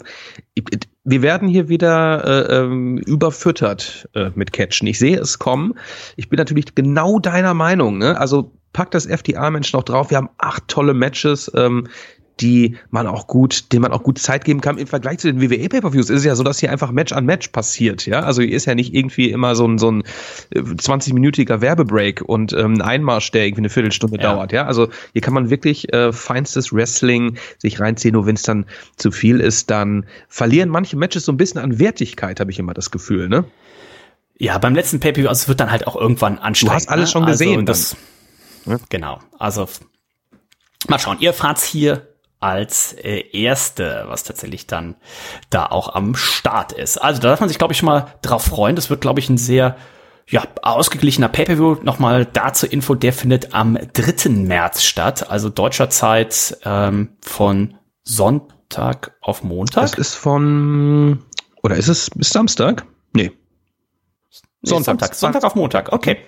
[SPEAKER 7] wir werden hier wieder äh, ähm, überfüttert äh, mit Catchen. Ich sehe es kommen. Ich bin natürlich genau deiner Meinung. Ne? Also pack das FDA-Mensch noch drauf. Wir haben acht tolle Matches. Ähm, die man auch gut, denen man auch gut Zeit geben kann. Im Vergleich zu den WWE Pay-Per-Views ist es ja so, dass hier einfach Match an Match passiert, ja. Also hier ist ja nicht irgendwie immer so ein, so ein 20-minütiger äh, Werbebreak und ähm, ein Einmarsch, der irgendwie eine Viertelstunde ja. dauert, ja. Also hier kann man wirklich äh, feinstes Wrestling sich reinziehen, nur wenn es dann zu viel ist, dann verlieren manche Matches so ein bisschen an Wertigkeit, habe ich immer das Gefühl, ne?
[SPEAKER 6] Ja, beim letzten Pay-Per-View, also es wird dann halt auch irgendwann anstrengend.
[SPEAKER 7] Du hast alles ne? schon gesehen.
[SPEAKER 6] Also, das, Genau. Also mal schauen. Ihr fahrt's hier als äh, erste, was tatsächlich dann da auch am Start ist. Also da darf man sich, glaube ich, schon mal drauf freuen. Das wird, glaube ich, ein sehr ja, ausgeglichener Pay-Per-View. Nochmal dazu Info, der findet am 3. März statt, also deutscher Zeit ähm, von Sonntag auf Montag.
[SPEAKER 7] Das ist von, oder ist es bis Samstag? Nee.
[SPEAKER 6] nee Sonntag. Sonntag. Sonntag auf Montag, okay.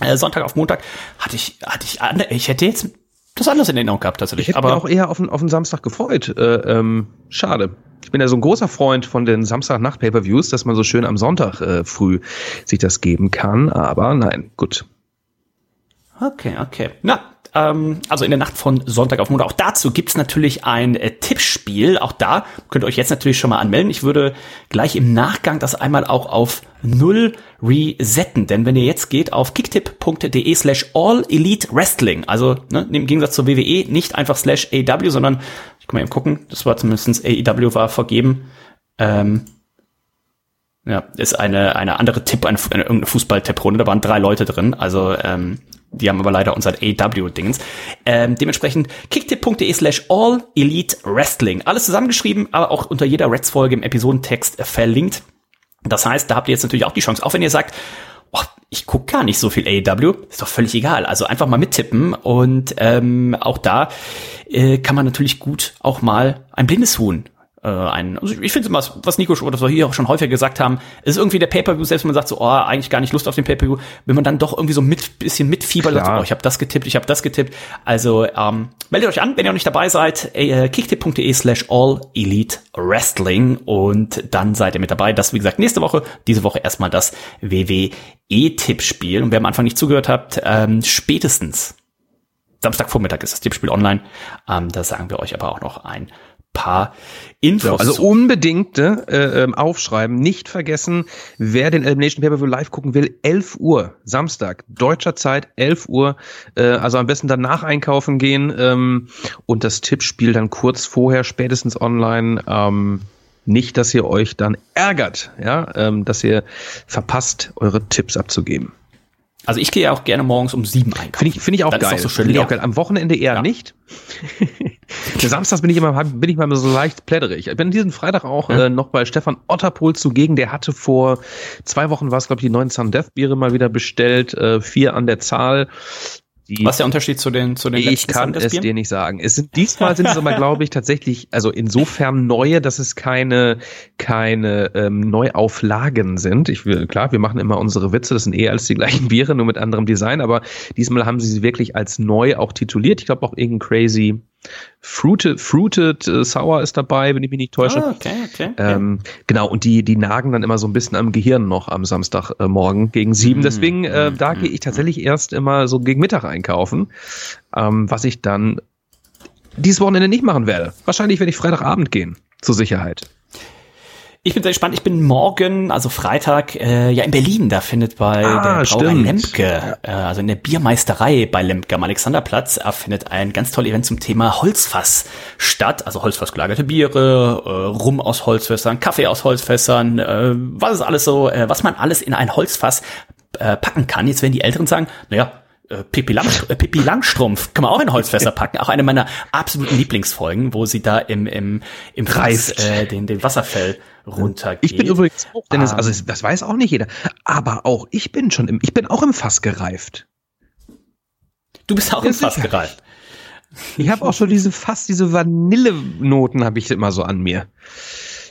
[SPEAKER 6] Äh, Sonntag auf Montag hatte ich, hatte ich, ich hätte jetzt das anders in Erinnerung gehabt tatsächlich.
[SPEAKER 7] Ich hätte aber mich auch eher auf den, auf den Samstag gefreut. Äh, ähm, schade. Ich bin ja so ein großer Freund von den Samstagnacht-Pay-Per-Views, dass man so schön am Sonntag äh, früh sich das geben kann. Aber nein, gut.
[SPEAKER 6] Okay, okay. Na, ähm, also in der Nacht von Sonntag auf Montag. Auch dazu gibt's natürlich ein äh, Tippspiel. Auch da könnt ihr euch jetzt natürlich schon mal anmelden. Ich würde gleich im Nachgang das einmal auch auf null resetten. Denn wenn ihr jetzt geht auf kicktipp.de slash all elite wrestling, also ne, im Gegensatz zur WWE nicht einfach slash AW, sondern ich kann mal eben gucken, das war zumindest AEW war vergeben. Ähm, ja, ist eine, eine andere Tipp, eine, eine irgendeine Fußball-Tipprunde. Da waren drei Leute drin. Also ähm, die haben aber leider unser AW-Dingens. Ähm, dementsprechend kicktipp.de slash all elite wrestling. Alles zusammengeschrieben, aber auch unter jeder Reds-Folge im Episodentext verlinkt. Das heißt, da habt ihr jetzt natürlich auch die Chance, auch wenn ihr sagt, oh, ich guck gar nicht so viel AEW, ist doch völlig egal. Also einfach mal mittippen und ähm, auch da äh, kann man natürlich gut auch mal ein blindes Huhn äh, ein. Also ich finde immer, was Nico oder so hier auch schon häufiger gesagt haben, ist irgendwie der Pay-per-View, selbst wenn man sagt so, oh, eigentlich gar nicht Lust auf den Pay-per-View, wenn man dann doch irgendwie so mit bisschen mitfiebert, sagt, oh, ich habe das getippt, ich habe das getippt. Also ähm, meldet euch an, wenn ihr noch nicht dabei seid, äh, kicktip.de slash all elite wrestling und dann seid ihr mit dabei. Das wie gesagt nächste Woche, diese Woche erstmal das WWE-Tippspiel und wer am Anfang nicht zugehört habt, ähm, spätestens Samstagvormittag ist das Tippspiel online. Ähm, da sagen wir euch aber auch noch ein paar Infos.
[SPEAKER 7] Ja, also unbedingt äh, äh, aufschreiben, nicht vergessen, wer den Elimination Pay-Per-View live gucken will, 11 Uhr, Samstag, deutscher Zeit, 11 Uhr, äh, also am besten danach einkaufen gehen ähm, und das Tippspiel dann kurz vorher, spätestens online, ähm, nicht, dass ihr euch dann ärgert, ja, ähm, dass ihr verpasst, eure Tipps abzugeben.
[SPEAKER 6] Also ich gehe ja auch gerne morgens um sieben einkaufen.
[SPEAKER 7] Finde ich, finde ich auch
[SPEAKER 6] Dann
[SPEAKER 7] geil.
[SPEAKER 6] Ist so schön
[SPEAKER 7] Finde ich auch geil. Am Wochenende eher
[SPEAKER 6] Ja.
[SPEAKER 7] nicht. Samstags bin ich immer, bin ich mal so leicht plätterig. Ich bin diesen Freitag auch äh, noch bei Stefan Otterpohl zugegen. Der hatte vor zwei Wochen war es, glaube ich, die neuen Sun Death Biere mal wieder bestellt. Äh, vier an der Zahl. Die
[SPEAKER 6] Was ist der Unterschied zu den zu den
[SPEAKER 7] ich kann es dir nicht sagen. Es sind diesmal sind es aber glaube ich tatsächlich also insofern neue, dass es keine keine ähm, Neuauflagen sind. Ich will klar, wir machen immer unsere Witze, das sind eher als die gleichen Biere, nur mit anderem Design, aber diesmal haben sie sie wirklich als neu auch tituliert. Ich glaube auch irgendein crazy Fruited, Fruited äh, Sour ist dabei, wenn ich mich nicht täusche.
[SPEAKER 6] Ah, okay, okay.
[SPEAKER 7] Ähm, genau, und die, die nagen dann immer so ein bisschen am Gehirn noch am Samstagmorgen äh, morgen gegen sieben.
[SPEAKER 6] Mm,
[SPEAKER 7] Deswegen, äh, da gehe ich tatsächlich erst immer so gegen Mittag einkaufen, ähm, was ich dann dieses Wochenende nicht machen werde. Wahrscheinlich werde ich Freitagabend gehen, zur Sicherheit.
[SPEAKER 6] Ich bin sehr gespannt. Ich bin morgen, also Freitag, äh, ja in Berlin. Da findet bei
[SPEAKER 7] Ah,
[SPEAKER 6] der Brauerei
[SPEAKER 7] stimmt.
[SPEAKER 6] Lemke, äh, also in der Biermeisterei bei Lemke am Alexanderplatz, äh, findet ein ganz tolles Event zum Thema Holzfass statt. Also Holzfass gelagerte Biere, äh, Rum aus Holzfässern, Kaffee aus Holzfässern, äh, was ist alles so, äh, was man alles in ein Holzfass äh, packen kann. Jetzt werden die Älteren sagen, naja, äh, Pippi, Lang, äh, Pippi Langstrumpf kann man auch in Holzfässer packen. Auch eine meiner absoluten Lieblingsfolgen, wo sie da im, im, im
[SPEAKER 7] Reift.
[SPEAKER 6] äh, den, den Wasserfell runtergeht.
[SPEAKER 7] Ich bin übrigens auch, Dennis,
[SPEAKER 6] Ah.
[SPEAKER 7] also das weiß auch nicht jeder, aber auch ich bin schon im, ich bin auch im Fass gereift.
[SPEAKER 6] Du bist auch im Fass gereift.
[SPEAKER 7] Ich habe auch schon diese Fass, diese Vanillenoten habe ich immer so an mir.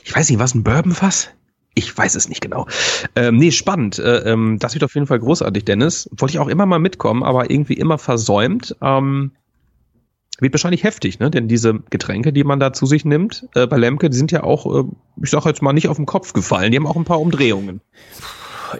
[SPEAKER 7] Ich weiß nicht, was ein Bourbonfass? Ich weiß es nicht genau. Ähm, nee, spannend. Äh, ähm, das wird auf jeden Fall großartig, Dennis. Wollte ich auch immer mal mitkommen, aber irgendwie immer versäumt. Ähm, wird wahrscheinlich heftig, ne? Denn diese Getränke, die man da zu sich nimmt, äh, bei Lemke, die sind ja auch, äh, ich sag jetzt mal, nicht auf den Kopf gefallen. Die haben auch ein paar Umdrehungen.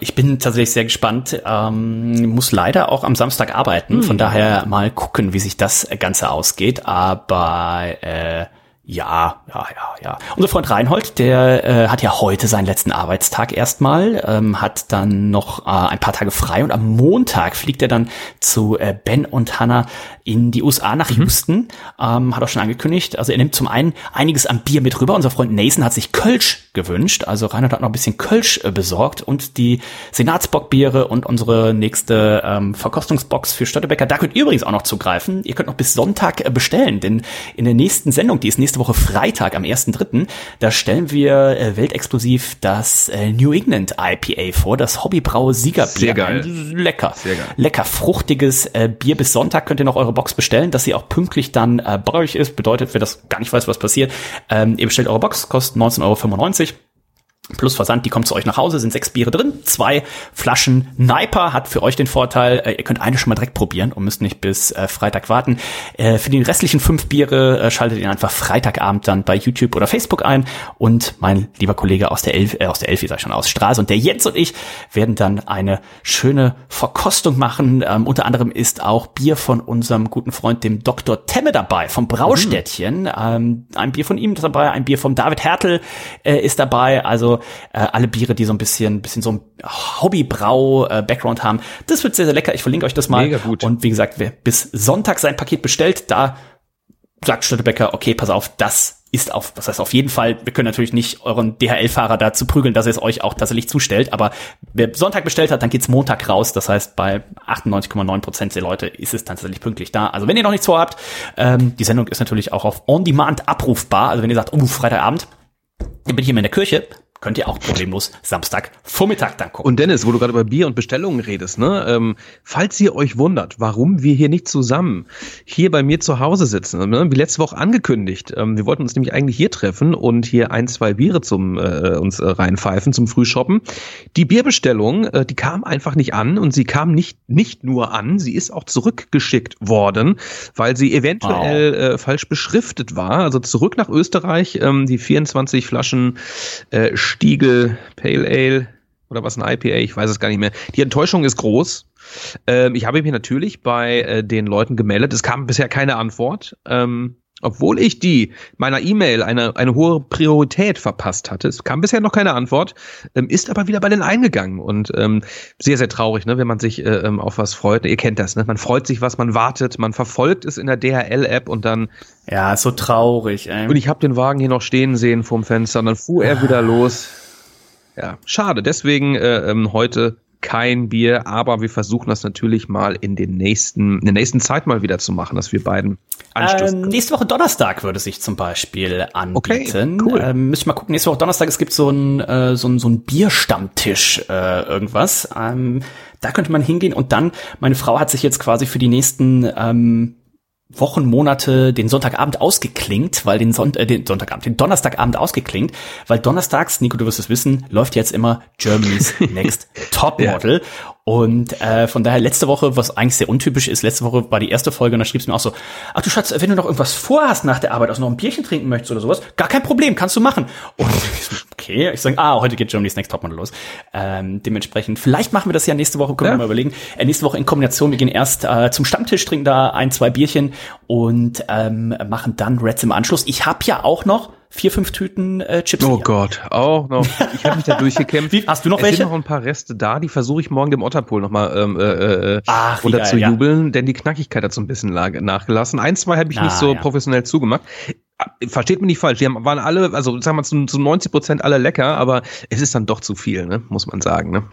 [SPEAKER 6] Ich bin tatsächlich sehr gespannt. Ähm, muss leider auch am Samstag arbeiten. Von daher mal gucken, wie sich das Ganze ausgeht. Aber äh, ja, ja, ja, ja. Unser Freund Reinhold, der äh, hat ja heute seinen letzten Arbeitstag erstmal, ähm, hat dann noch äh, ein paar Tage frei und am Montag fliegt er dann zu äh, Ben und Hannah in die USA nach Houston. Ähm, hat auch schon angekündigt. Also er nimmt zum einen einiges an Bier mit rüber. Unser Freund Nathan hat sich Kölsch gewünscht. Also Reinhold hat noch ein bisschen Kölsch äh, besorgt und die Senatsbockbiere und unsere nächste ähm, Verkostungsbox für Störtebecker. Da könnt ihr übrigens auch noch zugreifen. Ihr könnt noch bis Sonntag äh, bestellen, denn in der nächsten Sendung, die ist nächste Woche Freitag am 1.3., da stellen wir äh, weltexklusiv das äh, New England IPA vor, das Hobbybrau Siegerbier.
[SPEAKER 7] Sehr geil.
[SPEAKER 6] Ein Lecker.
[SPEAKER 7] Sehr geil.
[SPEAKER 6] Lecker fruchtiges äh, Bier. Bis Sonntag könnt ihr noch eure Box bestellen, dass sie auch pünktlich dann äh, bei euch ist. Bedeutet, wer das gar nicht weiß, was passiert, ähm, ihr bestellt eure Box, kostet 19,95 Euro. Plus Versand, die kommt zu euch nach Hause, sind sechs Biere drin, zwei Flaschen Niper hat für euch den Vorteil, äh, ihr könnt eine schon mal direkt probieren und müsst nicht bis äh, Freitag warten. Äh, für die restlichen fünf Biere äh, schaltet ihr einfach Freitagabend dann bei YouTube oder Facebook ein und mein lieber Kollege aus der Elf, äh, aus der Elfi, sag ich schon, aus Straße und der Jens und ich werden dann eine schöne Verkostung machen. Ähm, unter anderem ist auch Bier von unserem guten Freund, dem Dr. Temme dabei, vom Braustädtchen. Ähm, ein Bier von ihm ist dabei, ein Bier vom David Hertel äh, ist dabei. Also äh, alle Biere, die so ein bisschen, bisschen so ein Hobbybrau-Background haben. Das wird sehr, sehr lecker. Ich verlinke euch das mal.
[SPEAKER 7] Mega gut.
[SPEAKER 6] Und wie gesagt, wer bis Sonntag sein Paket bestellt, da sagt Störtebecker, okay, pass auf, das ist auf, was heißt auf jeden Fall, wir können natürlich nicht euren DHL-Fahrer dazu prügeln, dass er es euch auch tatsächlich zustellt, aber wer Sonntag bestellt hat, dann geht's Montag raus, das heißt, bei 98,9 Prozent der Leute ist es tatsächlich pünktlich da. Also wenn ihr noch nichts vorhabt, ähm, die Sendung ist natürlich auch auf On-Demand abrufbar, also wenn ihr sagt, oh, Freitagabend, dann bin ich immer in der Kirche, könnt ihr auch problemlos Samstag Vormittag dann gucken.
[SPEAKER 7] Und Dennis, wo du gerade über Bier und Bestellungen redest, ne? Ähm, falls ihr euch wundert, warum wir hier nicht zusammen hier bei mir zu Hause sitzen, ne? wie letzte Woche angekündigt, ähm, wir wollten uns nämlich eigentlich hier treffen und hier ein, zwei Biere zum äh, uns äh, reinpfeifen zum Frühshoppen. Die Bierbestellung, äh, die kam einfach nicht an und sie kam nicht nicht nur an, sie ist auch zurückgeschickt worden, weil sie eventuell wow. äh, falsch beschriftet war. Also zurück nach Österreich, ähm, die 24 Flaschen äh, Stiegel Pale Ale oder was ein IPA, ich weiß es gar nicht mehr. Die Enttäuschung ist groß. Ähm, ich habe mich natürlich bei äh, den Leuten gemeldet. Es kam bisher keine Antwort. Ähm, obwohl ich die meiner E-Mail eine, eine hohe Priorität verpasst hatte. Es kam bisher noch keine Antwort, ähm, ist aber wieder bei den eingegangen und ähm, sehr, sehr traurig, ne, wenn man sich äh, ähm, auf was freut. Ihr kennt das, ne? Man freut sich, was man wartet, man verfolgt es in der DHL-App und dann.
[SPEAKER 6] Ja, so traurig,
[SPEAKER 7] ey. Und ich habe den Wagen hier noch stehen sehen vorm Fenster und dann fuhr er wieder los. Ja, schade. Deswegen äh, ähm, heute kein Bier, aber wir versuchen das natürlich mal in den nächsten, in der nächsten Zeit mal wieder zu machen, dass wir beiden
[SPEAKER 6] anstoßen. Ähm, nächste Woche Donnerstag würde sich zum Beispiel anbieten. Okay, cool. Ähm, müssen wir mal gucken. Nächste Woche Donnerstag, es gibt so ein, äh, so ein, so ein Bierstammtisch, äh, irgendwas. Ähm, da könnte man hingehen und dann, meine Frau hat sich jetzt quasi für die nächsten, ähm, Wochen, Monate den Sonntagabend ausgeklingt, weil den, Son äh, den Sonntagabend, den Donnerstagabend ausgeklingt, weil donnerstags, Nico, du wirst es wissen, läuft jetzt immer Germany's Next Topmodel. ja. Und äh, von daher letzte Woche, was eigentlich sehr untypisch ist, letzte Woche war die erste Folge und da schriebst du mir auch so, ach du Schatz, wenn du noch irgendwas vorhast nach der Arbeit, also noch ein Bierchen trinken möchtest oder sowas, gar kein Problem, kannst du machen. Und okay, ich sage, ah, heute geht Germany's Next Topmodel los. Ähm, dementsprechend, vielleicht machen wir das ja nächste Woche, können ja. wir mal überlegen. Äh, nächste Woche in Kombination, wir gehen erst äh, zum Stammtisch, trinken da ein, zwei Bierchen und ähm, machen dann Reds im Anschluss. Ich habe ja auch noch vier, fünf Tüten äh, Chips.
[SPEAKER 7] Oh Gott, auch noch. Ich habe mich da durchgekämpft. Wie,
[SPEAKER 6] hast du noch
[SPEAKER 7] es
[SPEAKER 6] welche?
[SPEAKER 7] sind noch ein paar Reste da, die versuche ich morgen dem Otterpool nochmal ähm, äh, äh, Ach, runter zu jubeln, ja. denn die Knackigkeit hat so ein bisschen nachgelassen. Ein, zwei habe ich Na, nicht so ja. professionell zugemacht. Versteht mich nicht falsch, die haben, waren alle, also sagen wir zu, zu 90 Prozent alle lecker, aber es ist dann doch zu viel, ne? muss man sagen. Ne?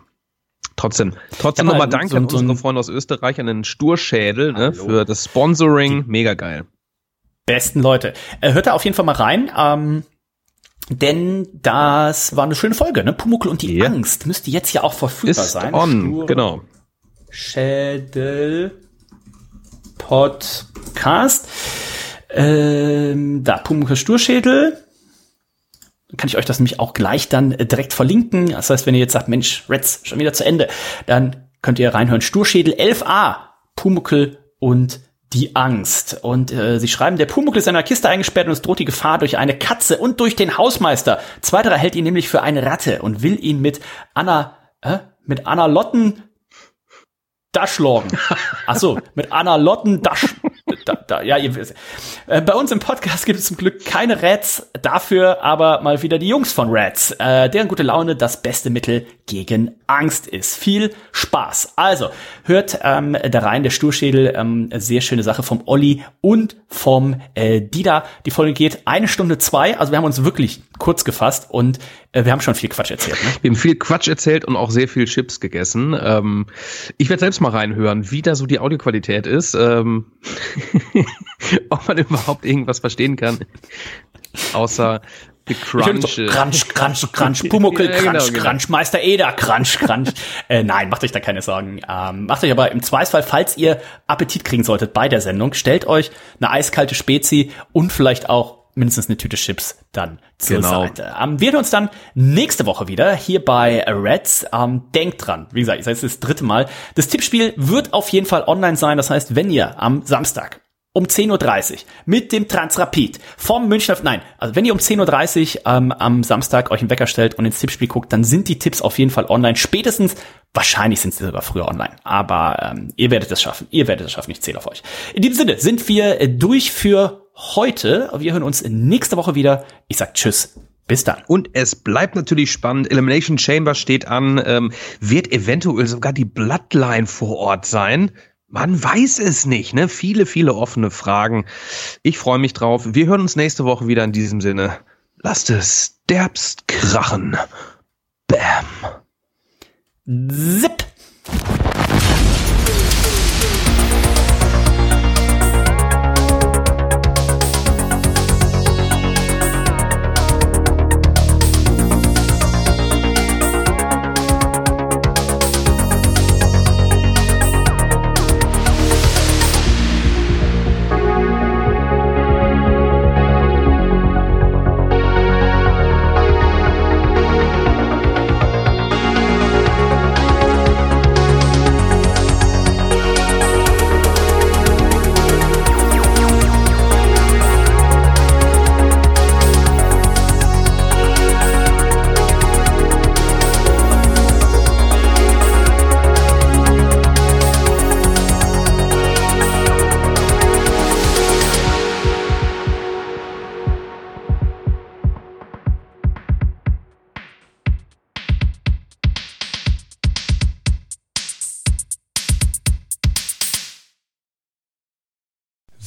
[SPEAKER 7] Trotzdem, trotzdem nochmal Danke so, an unsere Freunde aus Österreich, an den Sturschädel ne, für das Sponsoring. Mega geil
[SPEAKER 6] besten Leute. Äh, hört da auf jeden Fall mal rein. Ähm, denn das war eine schöne Folge, ne? Pumuckl und die ja. Angst müsste jetzt ja auch verfügbar
[SPEAKER 7] Ist
[SPEAKER 6] sein.
[SPEAKER 7] On, genau.
[SPEAKER 6] Schädel Podcast. Ähm, da, Pumuckl Sturschädel. Kann ich euch das nämlich auch gleich dann äh, direkt verlinken. Das heißt, wenn ihr jetzt sagt, Mensch, Reds, schon wieder zu Ende, dann könnt ihr reinhören. Sturschädel 11a, Pumuckl und die Angst. Und äh, sie schreiben, der Pumuckl ist in einer Kiste eingesperrt und es droht die Gefahr durch eine Katze und durch den Hausmeister. Zweiterer hält ihn nämlich für eine Ratte und will ihn mit Anna, äh, mit Anna Lotten Daschlorgen. Ach so, mit Anna Lotten Dasch, da, da, ja, ihr wisst. Äh, bei uns im Podcast gibt es zum Glück keine Rats, dafür aber mal wieder die Jungs von Rats, äh, deren gute Laune das beste Mittel gegen Angst ist. Viel Spaß. Also, hört ähm, da rein, der Sturschädel, ähm, sehr schöne Sache vom Olli und vom äh, Dida. Die Folge geht eine Stunde zwei, also wir haben uns wirklich kurz gefasst und äh, wir haben schon viel Quatsch erzählt. Ne?
[SPEAKER 7] Wir haben viel Quatsch erzählt und auch sehr viel Chips gegessen. Ähm, ich werde selbst mal reinhören, wie da so die Audioqualität ist. Ähm, ob man überhaupt irgendwas verstehen kann. Außer
[SPEAKER 6] Crunch. So, crunch, crunch, crunch, Pumuckel, ja, crunch, genau, crunch, genau. Meister Eder, crunch, crunch. äh, nein, macht euch da keine Sorgen. Ähm, macht euch aber im Zweifelsfall, falls ihr Appetit kriegen solltet bei der Sendung, stellt euch eine eiskalte Spezi und vielleicht auch mindestens eine Tüte Chips dann zur genau. Seite. Ähm, wir hören uns dann nächste Woche wieder hier bei Reds. Ähm, denkt dran, wie gesagt, ich sage es das dritte Mal. Das Tippspiel wird auf jeden Fall online sein. Das heißt, wenn ihr am Samstag um 10.30 Uhr mit dem Transrapid vom Münchner, nein, also wenn ihr um 10.30 Uhr ähm, am Samstag euch einen Wecker stellt und ins Tippspiel guckt, dann sind die Tipps auf jeden Fall online. Spätestens, wahrscheinlich sind sie sogar früher online, aber ähm, ihr werdet es schaffen, ihr werdet es schaffen, ich zähle auf euch. In diesem Sinne sind wir äh, durch für heute. Wir hören uns nächste Woche wieder. Ich sag Tschüss. Bis dann.
[SPEAKER 7] Und es bleibt natürlich spannend. Elimination Chamber steht an. Ähm, wird eventuell sogar die Bloodline vor Ort sein? Man weiß es nicht, ne? Viele, viele offene Fragen. Ich freue mich drauf. Wir hören uns nächste Woche wieder in diesem Sinne. Lasst es derbst krachen. Bam.
[SPEAKER 6] Zip.